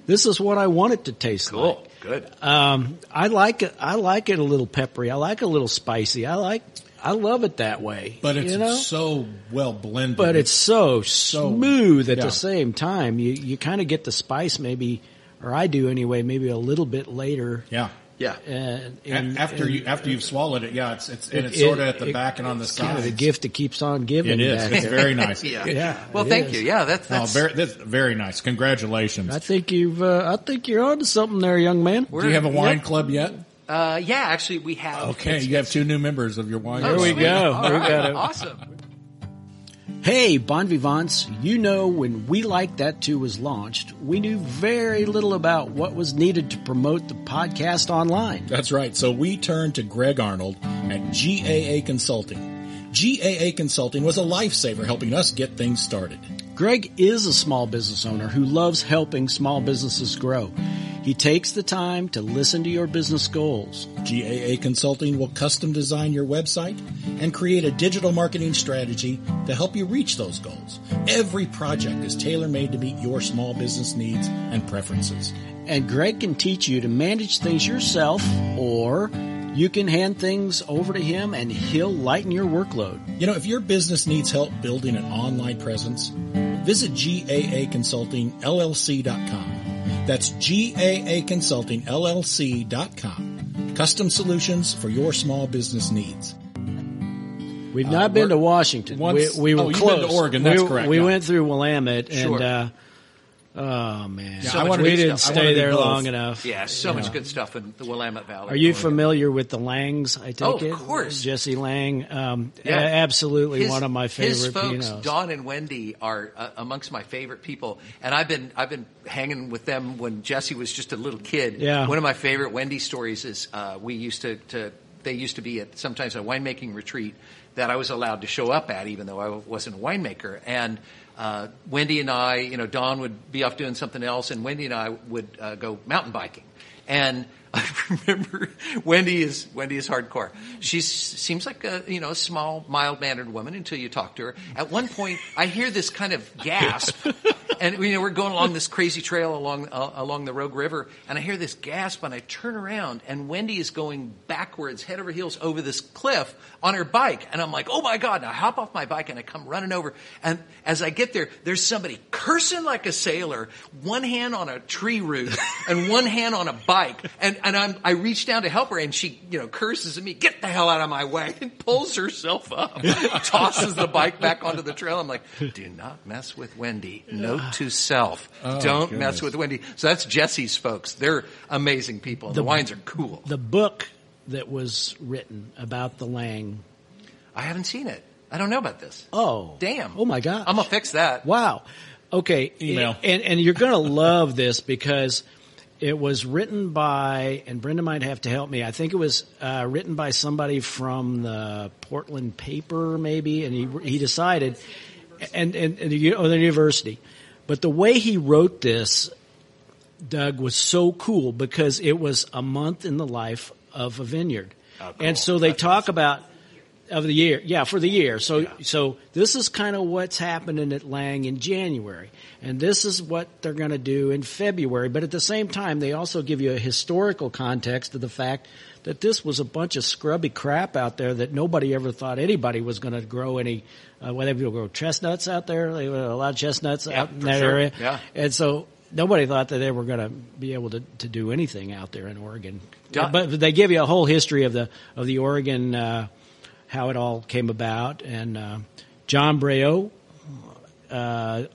This is what I want it to taste Cool. like. Good. Um, I like it. I like it a little peppery. I like it a little spicy. I like. I love it that way. But it's you know? so well blended. but it's so smooth at yeah. the same time. You you kind of get the spice maybe, or I do anyway. Maybe a little bit later. yeah. Yeah. And, and after and you after you've swallowed it, yeah, it's it's and it- it's sort of at the it- back and on the side. it's kind of the gift that keeps on giving. It is. back It's there. very nice. <laughs> Yeah. Yeah, Well, thank is. you. Yeah, that's, No, that's very, that's very nice. Congratulations. I think you've. Uh, I think you're onto something there, young man. Do you have a wine Yep. club yet? uh, yeah, actually we have. Okay, it's- you have two new members of your wine Oh, There club. we go. All We right. got it. Awesome. Hey, Bon Vivants, you know when We Like That Too was launched, we knew very little about what was needed to promote the podcast online. That's right. So we turned to Greg Arnold at GAA Consulting. GAA Consulting was a lifesaver helping us get things started. Greg is a small business owner who loves helping small businesses grow. He takes the time to listen to your business goals. GAA Consulting will custom design your website and create a digital marketing strategy to help you reach those goals. Every project is tailor made to meet your small business needs and preferences. And Greg can teach you to manage things yourself or you can hand things over to him and he'll lighten your workload. You know, if your business needs help building an online presence, visit GAAconsultingllc.com. That's GAAconsultingllc.com. Custom solutions for your small business needs. We've not been to Washington. once- we, we were oh, close. to Oregon, that's we, correct, We went through Willamette and, uh, oh man. Yeah, I wanted we didn't I wanted stay there both. long enough. Yeah, so much good stuff in the Willamette Valley. Are you familiar with the Langes? I take Oh, of course. Jesse Lange. Um, Yeah. a- absolutely His- one of my favorite His folks, Pinots. Don and Wendy, are uh, amongst my favorite people, and I've been I've been hanging with them when Jesse was just a little kid. Yeah. One of my favorite Wendy stories is uh, we used to, to they used to be at sometimes a winemaking retreat that I was allowed to show up at, even though I wasn't a winemaker, and. Uh, Wendy and I, you know, Don would be off doing something else, and Wendy and I would uh, go mountain biking. And <laughs> I remember Wendy is Wendy is hardcore. She seems like a you know a small, mild mannered woman until you talk to her. At one point, I hear this kind of gasp, <laughs> and you know we're going along this crazy trail along uh, along the Rogue River, and I hear this gasp, and I turn around, and Wendy is going backwards, head over heels, over this cliff on her bike, and I'm like, oh my god! And I hop off my bike and I come running over, and as I get there, there's somebody cursing like a sailor, one hand on a tree root and one hand on a bike, and and I'm I reach down to help her, and she you know curses at me, get the hell out of my way, and pulls herself up, <laughs> tosses the bike back onto the trail. I'm like, do not mess with Wendy. Note to self, oh, don't mess with Wendy. So that's Jesse's folks. They're amazing people. and the wines are cool. the book that was written about the Lange. I haven't seen it. I don't know about this. Oh, Damn. Oh my God. I'm gonna fix that. Wow. Okay. Email. And, and you're going to love this because it was written by, and Brenda might have to help me. I think it was uh, written by somebody from the Portland paper, maybe, and he he decided, and and, and the, or the university. But the way he wrote this, Doug, was so cool because it was a month in the life of a vineyard, and so they talk about of the year. Yeah, for the year. So so this is kind of what's happening at Lange in January. And this is what they're going to do in February, but at the same time they also give you a historical context of the fact that this was a bunch of scrubby crap out there that nobody ever thought anybody was going to grow any uh, whether people grow chestnuts out there, they were a lot of chestnuts Yeah, out in that sure. area. Yeah. And so nobody thought that they were going to be able to, to do anything out there in Oregon. But they give you a whole history of the of the Oregon uh, how it all came about. And uh, John Bernau, uh, uh,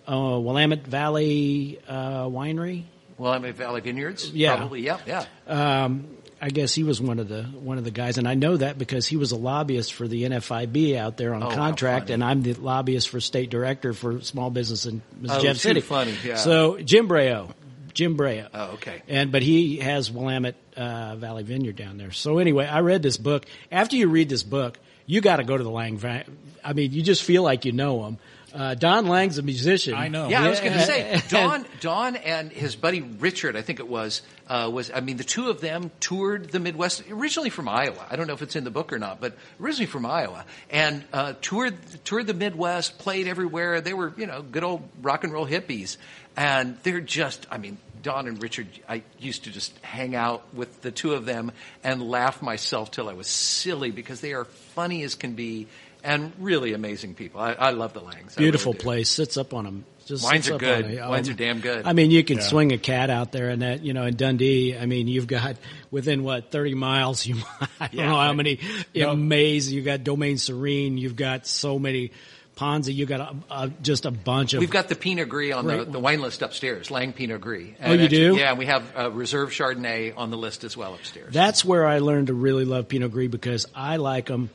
Willamette Valley uh, Winery. Willamette Valley Vineyards. Yeah. Probably. Yeah. Yeah. Um, I guess he was one of the one of the guys, and I know that because he was a lobbyist for the NFIB out there on Oh, contract, and I'm the lobbyist for state director for small business in Oh, Jeff City. funny, yeah. So Jim Bernau, Jim Bernau. Oh, okay. And but he has Willamette uh, Valley Vineyard down there. So anyway, I read this book. After you read this book, you got to go to the Lange. Va- I mean, you just feel like you know him. Uh, Don Lange's a musician. I know. Yeah, I was going to say <laughs> Don. Don and his buddy Richard, I think it was, uh, was. I mean, the two of them toured the Midwest originally from Iowa. I don't know if it's in the book or not, but originally from Iowa, and uh, toured toured the Midwest, played everywhere. They were, you know, good old rock and roll hippies, and they're just. I mean, Don and Richard, I used to just hang out with the two of them and laugh myself till I was silly because they are funny as can be and really amazing people. I, I love the Langes. Beautiful really place. Sits up on them. Just Wines are good. on a- Wines um, are damn good. I mean, you can Yeah. swing a cat out there, and that you know in Dundee. I mean, you've got <laughs> within what thirty miles. You <laughs> I don't Yeah. know how many No. maze. You got Domaine Serene. You've got so many Ponzi. You got a, a, just a bunch of. We've got the Pinot Gris on the, the wine list upstairs, Lange Pinot Gris. Oh, you do? Yeah, and we have uh, Reserve Chardonnay on the list as well upstairs. That's where I learned to really love Pinot Gris because I like them.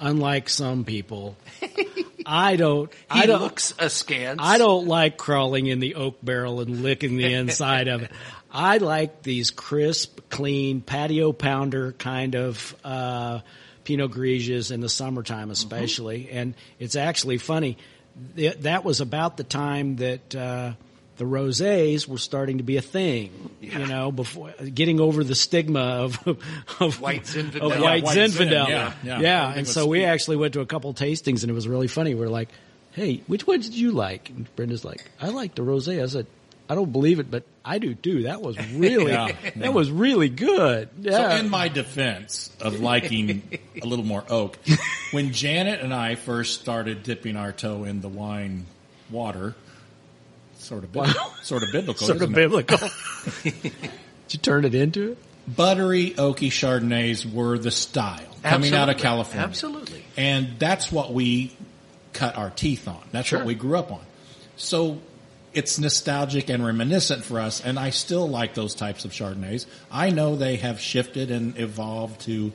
Unlike some people, <laughs> I don't. he I don't. looks askance. I don't like crawling in the oak barrel and licking the inside of it. <laughs> I like these crisp, clean patio pounder kind of uh, Pinot Grigios in the summertime, especially. And it's actually funny. Th- That was about the time that uh, the rosés were starting to be a thing. Yeah. You know, before getting over the stigma of of White Zinfandel. of Yeah, white, white Zin, yeah, yeah. yeah. And so we actually went to a couple tastings, and it was really funny. We are like, "Hey, which one did you like?" And Brenda's like, "I like the rosé." I said, "I don't believe it, but I do too. That was <laughs> really, Yeah. that was really good." So in my defense of liking a little more oak, <laughs> when Janet and I first started dipping our toe in the wine water, sort of biblical, sort of biblical, sort of biblical. <laughs> did you turn it into it? buttery oaky Chardonnays were the style coming out of California. Absolutely. And that's what we cut our teeth on. That's Sure. what we grew up on. So it's nostalgic and reminiscent for us, and I still like those types of Chardonnays. I know they have shifted and evolved to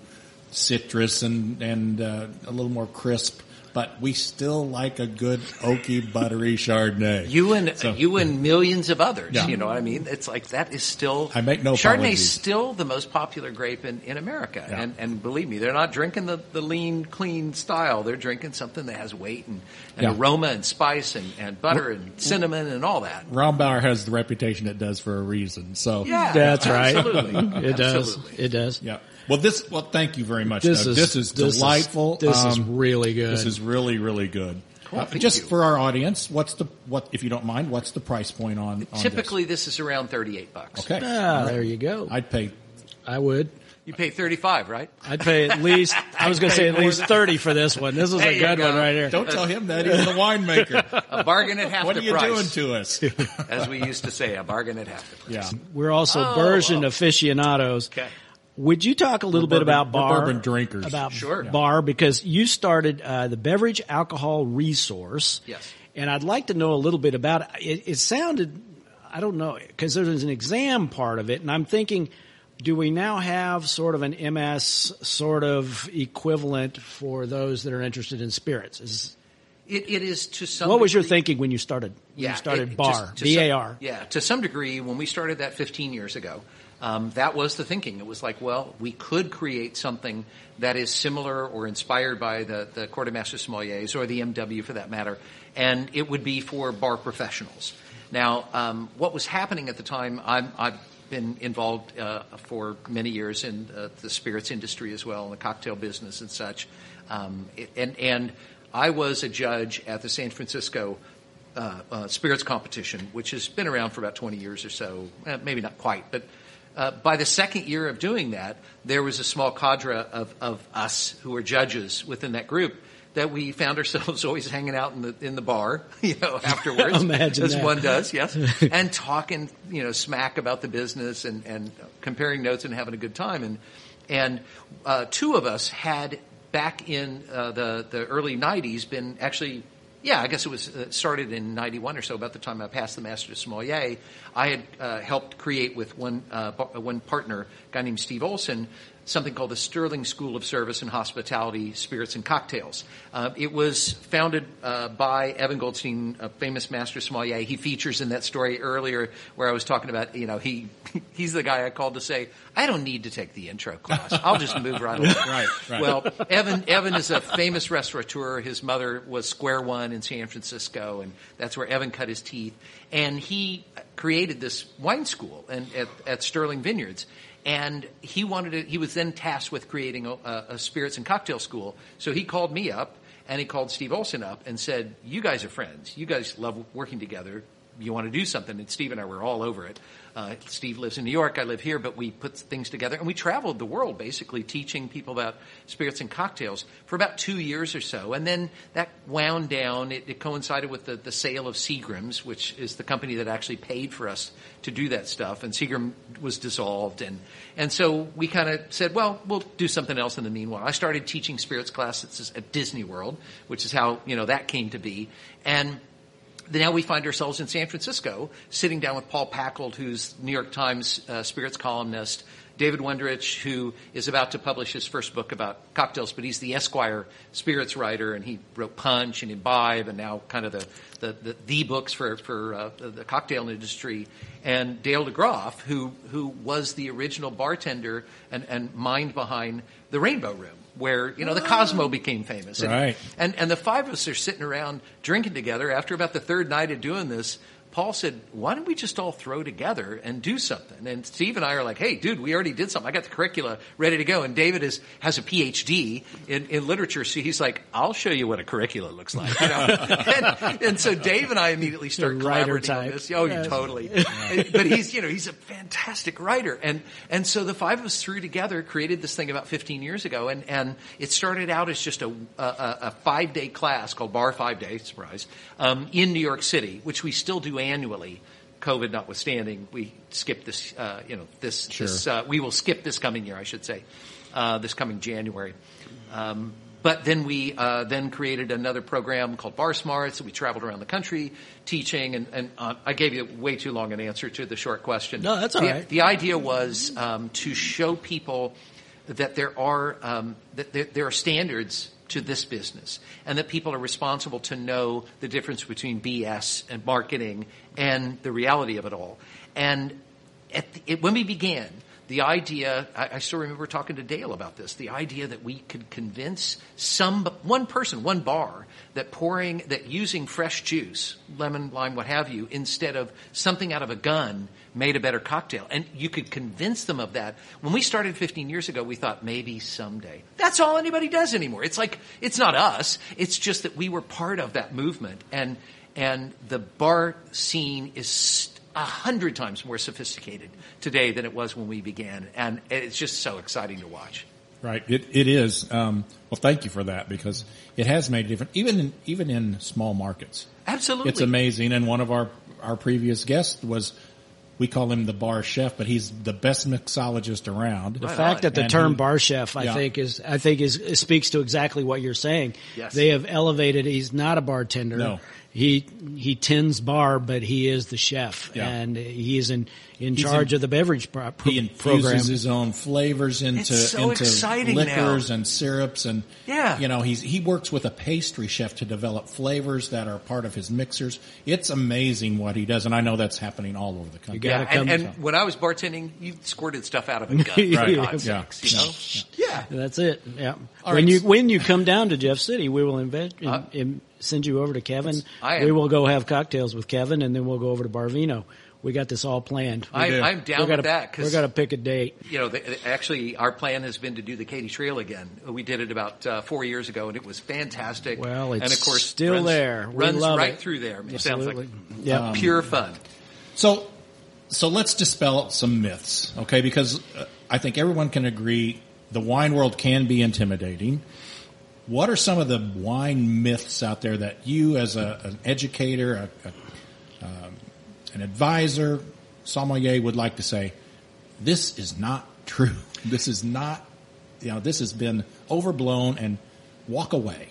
citrus and, and uh, a little more crisp, but we still like a good oaky, buttery Chardonnay. You and So- you and millions of others. Yeah. You know what I mean? It's like that is still. I make no Chardonnay's apologies. still the most popular grape in, in America, Yeah. and and believe me, they're not drinking the, the lean, clean style. They're drinking something that has weight and, and Yeah. aroma and spice and, and butter and cinnamon and all that. Rombauer has the reputation it does for a reason. So Yeah, That's right. Absolutely, It does. It does. Yeah. Well, this. Well, thank you very much. This Doug. is this is this delightful. This is Um, really good. This is really really good. Cool, Uh, just you. for our audience, what's the what? If you don't mind, what's the price point on? on Typically, this is around thirty eight bucks. okay. ah, there you go. I'd pay. I would. You pay thirty five, right? I'd pay at least. <laughs> I was going to say at least than- thirty for this one. This is There a good go. one right here. Don't tell him that he's the winemaker. <laughs> A bargain at half what the are you price, doing to us? as we used to say. A bargain at half the price. Yeah. We're also Oh, Bergen oh. aficionados. Okay. Would you talk a little bit about bar? bourbon drinkers. About Sure. bar because you started uh, the beverage alcohol resource. Yes. And I'd like to know a little bit about it. It, it sounded, I don't know, because there's an exam part of it, and I'm thinking, do we now have sort of an MS sort of equivalent for those that are interested in spirits? Is, It, it is to some. what was your thinking when you started? When you started it- bar, to- to B some- Yeah, to some degree, when we started that 15 years ago, um, that was the thinking. It was like, well, we could create something that is similar or inspired by the the Court of Master Sommeliers or the MW for that matter, and it would be for bar professionals. Now, um, what was happening at the time? I'm, I've been involved uh, for many years in uh, the spirits industry as well, in the cocktail business and such, um, and and I was a judge at the San Francisco uh, uh, spirits competition, which has been around for about 20 years or so, eh, maybe not quite, but uh, by the second year of doing that, there was a small cadre of, of us who were judges within that group that we found ourselves <laughs> always hanging out in the in the bar, <laughs> you know, afterwards, <laughs> Imagine as that. one does, yes, and talking, you know, smack about the business and and comparing notes and having a good time, and and uh, two of us had back in uh, the the early '90s been actually yeah, I guess it was uh, started in '91 or so. About the time I passed the Master de Sommelier, I had uh, helped create with one uh, one partner, a guy named Steve Olson, something called the Sterling School of Service and Hospitality, Spirits and Cocktails. Uh, it was founded uh, by Evan Goldstein, a famous Master sommelier. He features in that story earlier where I was talking about, you know, he <laughs> he's the guy I called to say, I don't need to take the intro class. I'll just move right along. <laughs> Right, right. Well, Evan Evan is a famous restaurateur. His mother was Square One in San Francisco, and that's where Evan cut his teeth. And he created this wine school and at, at Sterling Vineyards. And he wanted to, he was then tasked with creating a, a spirits and cocktail school. So he called me up and he called Steve Olson up and said, you guys are friends. You guys love working together. You want to do something. And Steve and I were all over it. Uh, Steve lives in New York. I live here, but we put things together and we traveled the world basically teaching people about spirits and cocktails for about two years or so. And then that wound down. It, it coincided with the, the sale of Seagram's, which is the company that actually paid for us to do that stuff. And Seagram was dissolved. And, and so we kind of said, well, we'll do something else in the meanwhile. I started teaching spirits classes at Disney World, which is how, you know, that came to be. And now we find ourselves in San Francisco, sitting down with Paul Pacult, who's New York Times uh, spirits columnist, David Wondrich, who is about to publish his first book about cocktails, but he's the Esquire spirits writer, and he wrote Punch and Imbibe, and now kind of the the, the, the books for for uh, the cocktail industry. And Dale DeGroff, who who was the original bartender and, and mind behind the Rainbow Room where you know the Cosmo became famous. And, Right. And and the five of us are sitting around drinking together. After about the third night of doing this, Paul said, "Why don't we just all throw together and do something?" And Steve and I are like, "Hey, dude, we already did something. I got the curricula ready to go." And David is has a PhD in, in literature, so he's like, "I'll show you what a curricula looks like." You know? <laughs> and, and so Dave and I immediately start collaborating on this. Oh, Yes. totally. but he's, you know, he's a fantastic writer. And, and so the five of us threw together, created this thing about 15 years ago. And, and it started out as just a, a, a five day class called Bar Five Day, surprise, um, in New York City, which we still do annually. COVID notwithstanding, we skip this, uh, you know, this, this, uh, we will skip this coming year, I should say, uh, this coming January. Um, but then we uh, then created another program called Bar Smarts. We traveled around the country teaching, and, and uh, I gave you way too long an answer to the short question. No, that's all the, right. The idea was um, to show people that there are um, that there, there are standards to this business, and that people are responsible to know the difference between BS and marketing and the reality of it all. And the, it, when we began, the idea, I, I still remember talking to Dale about this, the idea that we could convince some, one person, one bar, that pouring, that using fresh juice, lemon, lime, what have you, instead of something out of a gun made a better cocktail. And you could convince them of that. When we started 15 years ago, we thought maybe someday. That's all anybody does anymore. It's like, it's not us. It's just that we were part of that movement. And, and the bar scene is a hundred times more sophisticated today than it was when we began, and it's just so exciting to watch. Right. It it is. Um, well, thank you for that because it has made a difference, even in, even in small markets. Absolutely, It's amazing. And one of our our previous guests was, we call him the bar chef, but he's the best mixologist around. The Right fact on. that the And term he- bar chef, I Yeah. think is, I think is, it speaks to exactly what you're saying. Yes. They have elevated, he's not a bartender. No. He, he tends bar, but he is the chef Yeah. and he is in, in He's charge in- of the beverage pro- pro- He infuses program. his own flavors into so into liquors now. and syrups and Yeah. you know he's he works with a pastry chef to develop flavors that are part of his mixers. It's amazing what he does, and I know that's happening all over the country. gotta yeah, and, come- and when I was bartending, you squirted stuff out of a <laughs> gun. For Right. God's Yeah. sakes, you know? Yeah. That's it. Yeah. All when right. you when you come down to Jeff City, we will invent Uh, im- send you over to Kevin. I am- we will go have cocktails with Kevin, and then we'll go over to Barvino. We got this all planned. I, do. I'm down we gotta, with that we because got to pick a date. you know, the, actually, our plan has been to do the Katy Trail again. We did it about uh, four years ago, and it was fantastic. Well, it's and of course, still runs, there. We runs love right it. through there. It sounds like Absolutely. Yeah. pure fun. So, so let's dispel some myths, okay? Because uh, I think everyone can agree the wine world can be intimidating. What are some of the wine myths out there that you, as a, an educator, a, a, um, an advisor, sommelier, would like to say? This is not true. <laughs> This is not, you know, this has been overblown and walk away.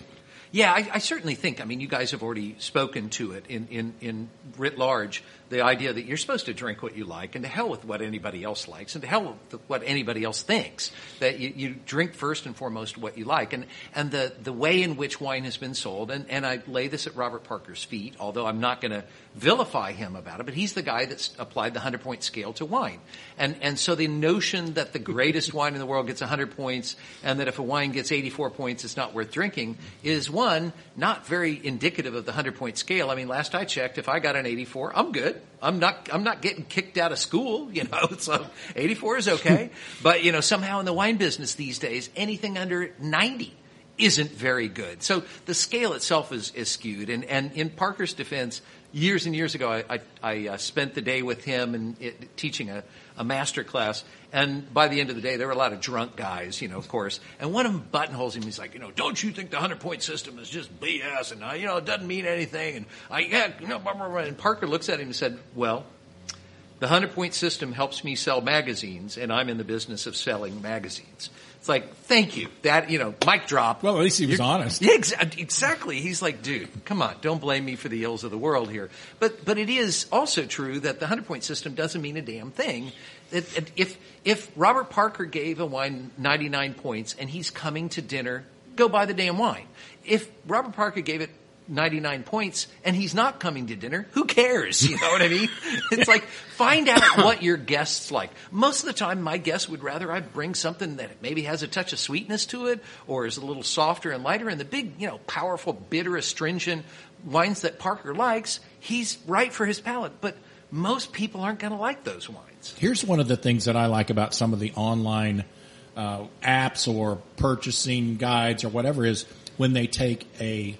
Yeah, I, I certainly think. I mean, you guys have already spoken to it in, in, in writ large. The idea that you're supposed to drink what you like, and to hell with what anybody else likes, and to hell with what anybody else thinks. That you, you drink first and foremost what you like, and and the the way in which wine has been sold. And and I lay this at Robert Parker's feet, although I'm not going to vilify him about it. But he's the guy that's applied the hundred point scale to wine, and and so the notion that the greatest <laughs> wine in the world gets hundred points, and that if a wine gets 84 points, it's not worth drinking, is one not very indicative of the hundred point scale. I mean, last I checked, if I got an 84, I'm good. I'm not, I'm not getting kicked out of school, <laughs> you know, so 84 is okay. <laughs> but, you know, somehow in the wine business these days, anything under 90 isn't very good. So the scale itself is, is skewed. And, and in Parker's defense, years and years ago, I, I, I uh, spent the day with him and it, teaching a, a master class. And by the end of the day, there were a lot of drunk guys, you know, of course. And one of them buttonholes him. He's like, you know, don't you think the hundred point system is just BS and, uh, you know, it doesn't mean anything? And I, yeah, you know, blah, blah, blah. and Parker looks at him and said, well, the hundred point system helps me sell magazines and I'm in the business of selling magazines. It's like, thank you. That, you know, mic drop. Well, at least he was You're- honest. Yeah, exa- exactly. He's like, dude, come on, don't blame me for the ills of the world here. But, but it is also true that the hundred point system doesn't mean a damn thing. It, it- if, if Robert Parker gave a wine 99 points and he's coming to dinner, go buy the damn wine. If Robert Parker gave it 99 points and he's not coming to dinner, who cares? <laughs> You know what I mean? It's like, find out <coughs> what your guests like. Most of the time, my guests would rather I bring something that maybe has a touch of sweetness to it or is a little softer and lighter. And the big, you know, powerful, bitter, astringent wines that Parker likes, he's right for his palate. But most people aren't going to like those wines. Here's one of the things that I like about some of the online uh, apps or purchasing guides or whatever is when they take a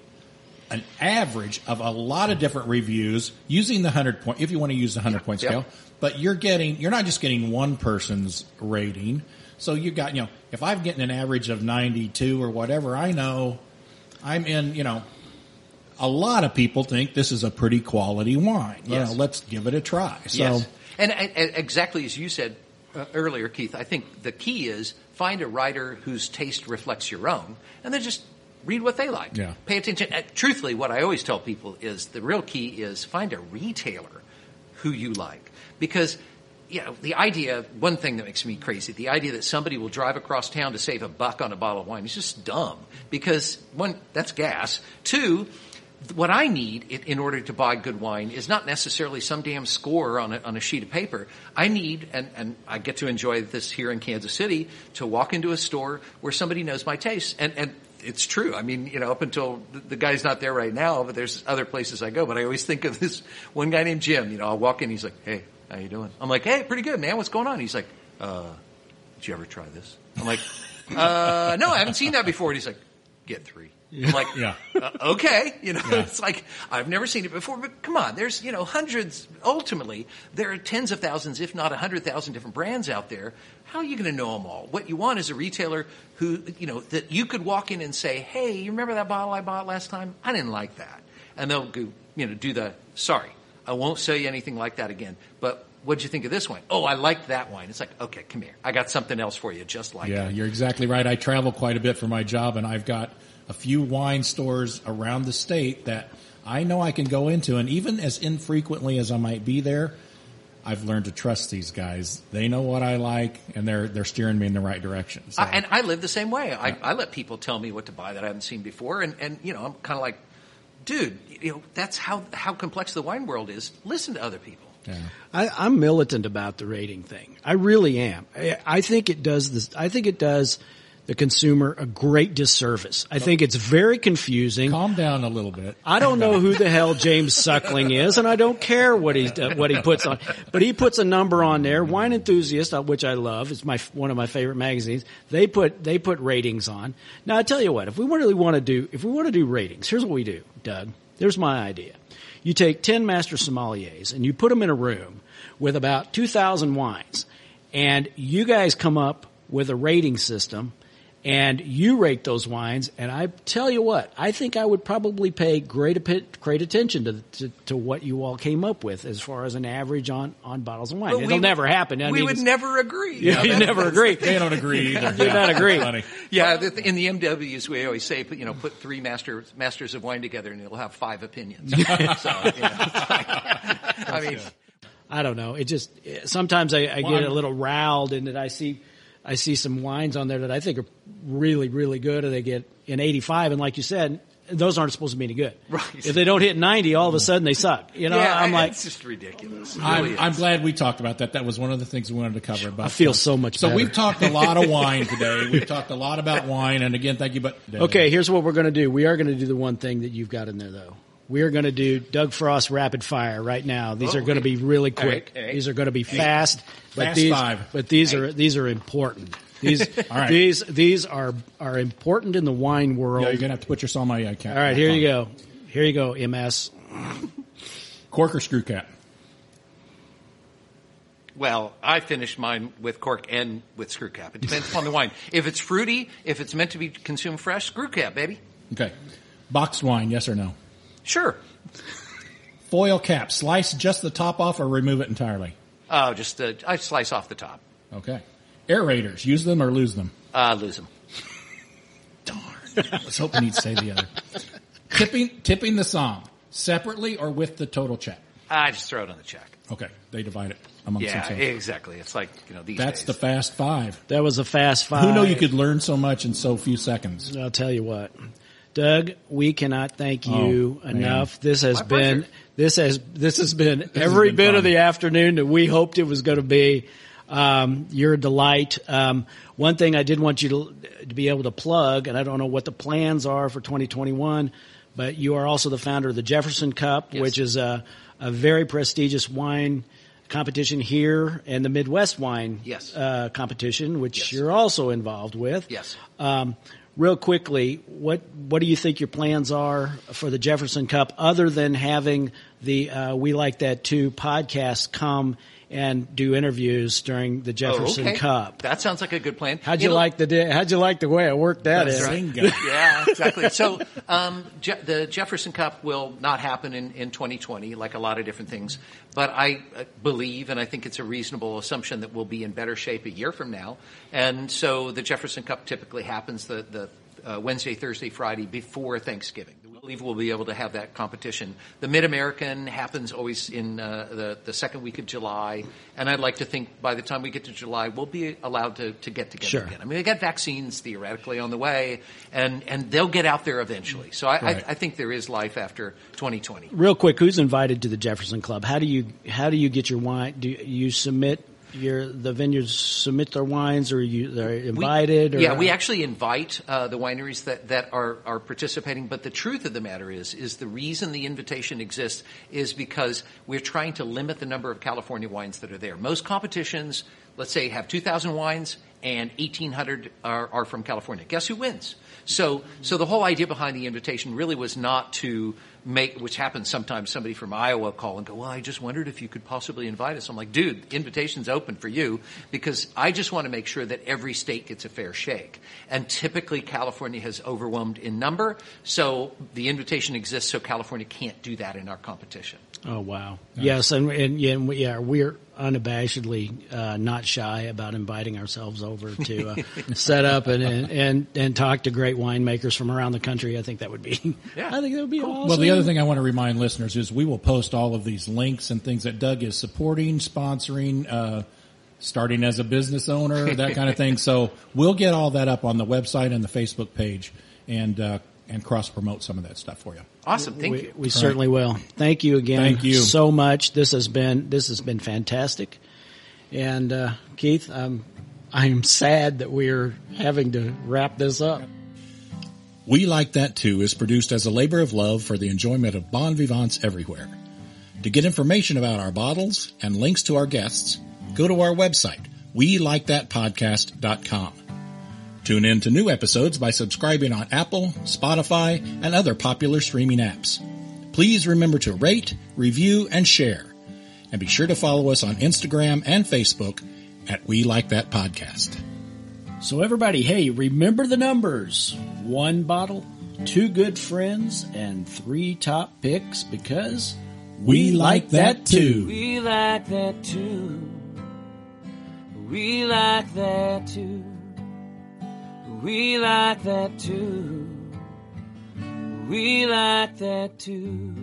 an average of a lot of different reviews using the hundred point if you want to use the hundred point Yep. scale, but you're getting you're not just getting one person's rating. So you've got you know if I'm getting an average of ninety two or whatever, I know I'm in you know. A lot of people think this is a pretty quality wine. You Yes. know, let's give it a try. So Yes. And, and, and exactly as you said uh, earlier, Keith, I think the key is find a writer whose taste reflects your own, and then just read what they like. Yeah. Pay attention. Uh, truthfully, what I always tell people is the real key is find a retailer who you like, because. You know, the idea, one thing that makes me crazy, the idea that somebody will drive across town to save a buck on a bottle of wine is just dumb. Because one, that's gas. Two, what I need in- order to buy good wine is not necessarily some damn score on a, on a sheet of paper. I need, and, and I get to enjoy this here in Kansas City, to walk into a store where somebody knows my tastes. And, and it's true. I mean, you know, up until the, guy's not there right now, but there's other places I go. But I always think of this <laughs> one guy named Jim. You know, I'll walk in, he's like, hey, how you doing? I'm like, hey, pretty good, man. What's going on? He's like, uh, did you ever try this? I'm like, <laughs> uh, no, I haven't seen that before. And he's like, get three. I'm like, <laughs> Yeah. uh, okay. You know, it's like, I've never seen it before, but come on, there's, you know, hundreds, ultimately, there are tens of thousands, if not a hundred thousand different brands out there. How are you going to know them all? What you want is a retailer who, you know, that you could walk in and say, hey, you remember that bottle I bought last time? I didn't like that. And they'll go, you know, do the, sorry, I won't sell you anything like that again, but what'd you think of this wine? Oh, I liked that wine. It's like, okay, come here. I got something else for you just like Yeah, you're exactly right. I travel quite a bit for my job and I've got a few wine stores around the state that I know I can go into and even as infrequently as I might be there, I've learned to trust these guys. They know what I like and they're, they're steering me in the right direction. So, I, and I live the same way. I, I let people tell me what to buy that I haven't seen before, and, and you know, I'm kind of like, dude, you know, that's how how complex the wine world is. Listen to other people. yeah. I, I'm militant about the rating thing. I really am. I, I think it does this. I think it does the consumer a great disservice. I think it's very confusing. Calm down a little bit. I don't know who the hell James Suckling is, and I don't care what he what he puts on. But he puts a number on there. Wine Enthusiast, uh, which I love, is my one of my favorite magazines. They put they put ratings on. Now I tell you what, if we really want to do if we want to do ratings, here's what we do, Doug. There's my idea. You take ten master sommeliers and you put them in a room with about two thousand wines, and you guys come up with a rating system and you rate those wines. And I tell you what, I think I would probably pay great great attention to, to to what you all came up with as far as an average on on bottles of wine. But It'll we- never happen. I we mean, would never agree. Yeah, you never agree. They don't agree either. <laughs> You don't agree. Funny. Yeah, the- in the MWs, we always say, you know, put three master, masters of wine together, and it'll have five opinions. <laughs> so, yeah. I mean, I don't know. It just eh, sometimes I, I Well, get I'm- a little riled in that I see I see some wines on there that I think are really really good, and they get an 85, and like you said. Those aren't supposed to be any good. <laughs> Right. If they don't hit 90, all of a sudden they suck. You know, yeah, I'm like, it's just ridiculous. It I'm, I'm glad we talked about that. That was one of the things we wanted to cover. But I feel so much better. So better. we've talked a lot of wine <laughs> today. We've talked a lot about wine, and again, thank you. But Okay, here's what we're going to do. We are going to do the one thing that you've got in there, though. We are going to do Doug Frost rapid fire right now. These Oh, are going to be really all right, quick. all right. These are going to be fast, but Fast these, five. but these are these are important. <laughs> These All right. these these are are important in the wine world. Yeah, you're gonna have to put your sommelier cap. All right, here you go. Here you go, MS. Cork or screw cap? Well, I finished mine with cork and with screw cap. It depends upon the wine. If it's fruity, if it's meant to be consumed fresh, screw cap, baby. Okay. Boxed wine, yes or no? Sure. Foil cap, slice just the top off or remove it entirely? Oh, just uh, I slice off the top. Okay. Aerators, use them or lose them? Uh, lose them. <laughs> Darn. I was hoping he'd say the other. tipping, tipping the somm, separately or with the total check? I just throw it on the check. Okay. They divide it amongst Yeah, themselves. exactly. It's like you know these That's days. the fast five. That was a fast five. Who know you could learn so much in so few seconds? I'll tell you what, Doug, we cannot thank you Oh, man. enough. This has My been pleasure. this has this has been every been bit fun. of the afternoon that we hoped it was going to be. Um, you're a delight. Um, one thing I did want you to, to be able to plug, and I don't know what the plans are for 2021, but you are also the founder of the Jefferson Cup, Yes. which is a, a very prestigious wine competition here and the Midwest wine Yes. uh, competition, which Yes. you're also involved with. Yes. Um, real quickly, what what do you think your plans are for the Jefferson Cup, other than having the uh, We Like That Too podcast come and do interviews during the Oh, Jefferson okay. Cup? That sounds like a good plan. How'd you It'll- like the How'd you like the way I worked that That's in? right. <laughs> Yeah, exactly. So um, Je- the Jefferson Cup will not happen in, in 2020, like a lot of different things. But I uh, believe, and I think it's a reasonable assumption, that we'll be in better shape a year from now. And so the Jefferson Cup typically happens the, the uh, Wednesday, Thursday, Friday before Thanksgiving. I believe we'll be able to have that competition. The Mid American happens always in uh, the the second week of July, and I'd like to think by the time we get to July, we'll be allowed to, to get together Sure. again. I mean, they got vaccines theoretically on the way, and and they'll get out there eventually. So I, Right. I, I think there is life after 2020. Real quick, who's invited to the Jefferson Cup? How do you how do you get your wine? Do you submit your the vineyards submit their wines, or you they're We- invited? or, yeah, we actually invite uh, the wineries that, that are, are participating. But the truth of the matter is, is the reason the invitation exists is because we're trying to limit the number of California wines that are there. Most competitions, let's say, have 2,000 wines and 1,800 are, are from California. Guess who wins? So, so the whole idea behind the invitation really was not to make, which happens sometimes, somebody from Iowa call and go, well, I just wondered if you could possibly invite us. I'm like, dude, the invitation's open for you because I just want to make sure that every state gets a fair shake. And typically California has overwhelmed in number, so the invitation exists so California can't do that in our competition. Oh wow! Yes, and and, and yeah, we're unabashedly uh, not shy about inviting ourselves over to uh, set up and, and and and talk to great winemakers from around the country. I think that would be. Yeah. I think that would be awesome. Well, the other thing I want to remind listeners is we will post all of these links and things that Doug is supporting, sponsoring, uh, starting as a business owner, that kind of thing. <laughs> So we'll get all that up on the website and the Facebook page and, uh, and cross promote some of that stuff for you. Awesome. Thank we, you. we certainly will. Thank you again. Thank you. so much. This has been this has been fantastic. And uh, Keith, I'm I am sad that we're having to wrap this up. We Like That Too is produced as a labor of love for the enjoyment of bon vivants everywhere. To get information about our bottles and links to our guests, go to our website, welikethatpodcast.com. Tune in to new episodes by subscribing on Apple, Spotify, and other popular streaming apps. Please remember to rate, review, and share. And be sure to follow us on Instagram and Facebook at We Like That Podcast. So everybody, hey, remember the numbers. One bottle, two good friends, and three top picks because We like that too. We like that too. We like that too. We like that too. We like that too.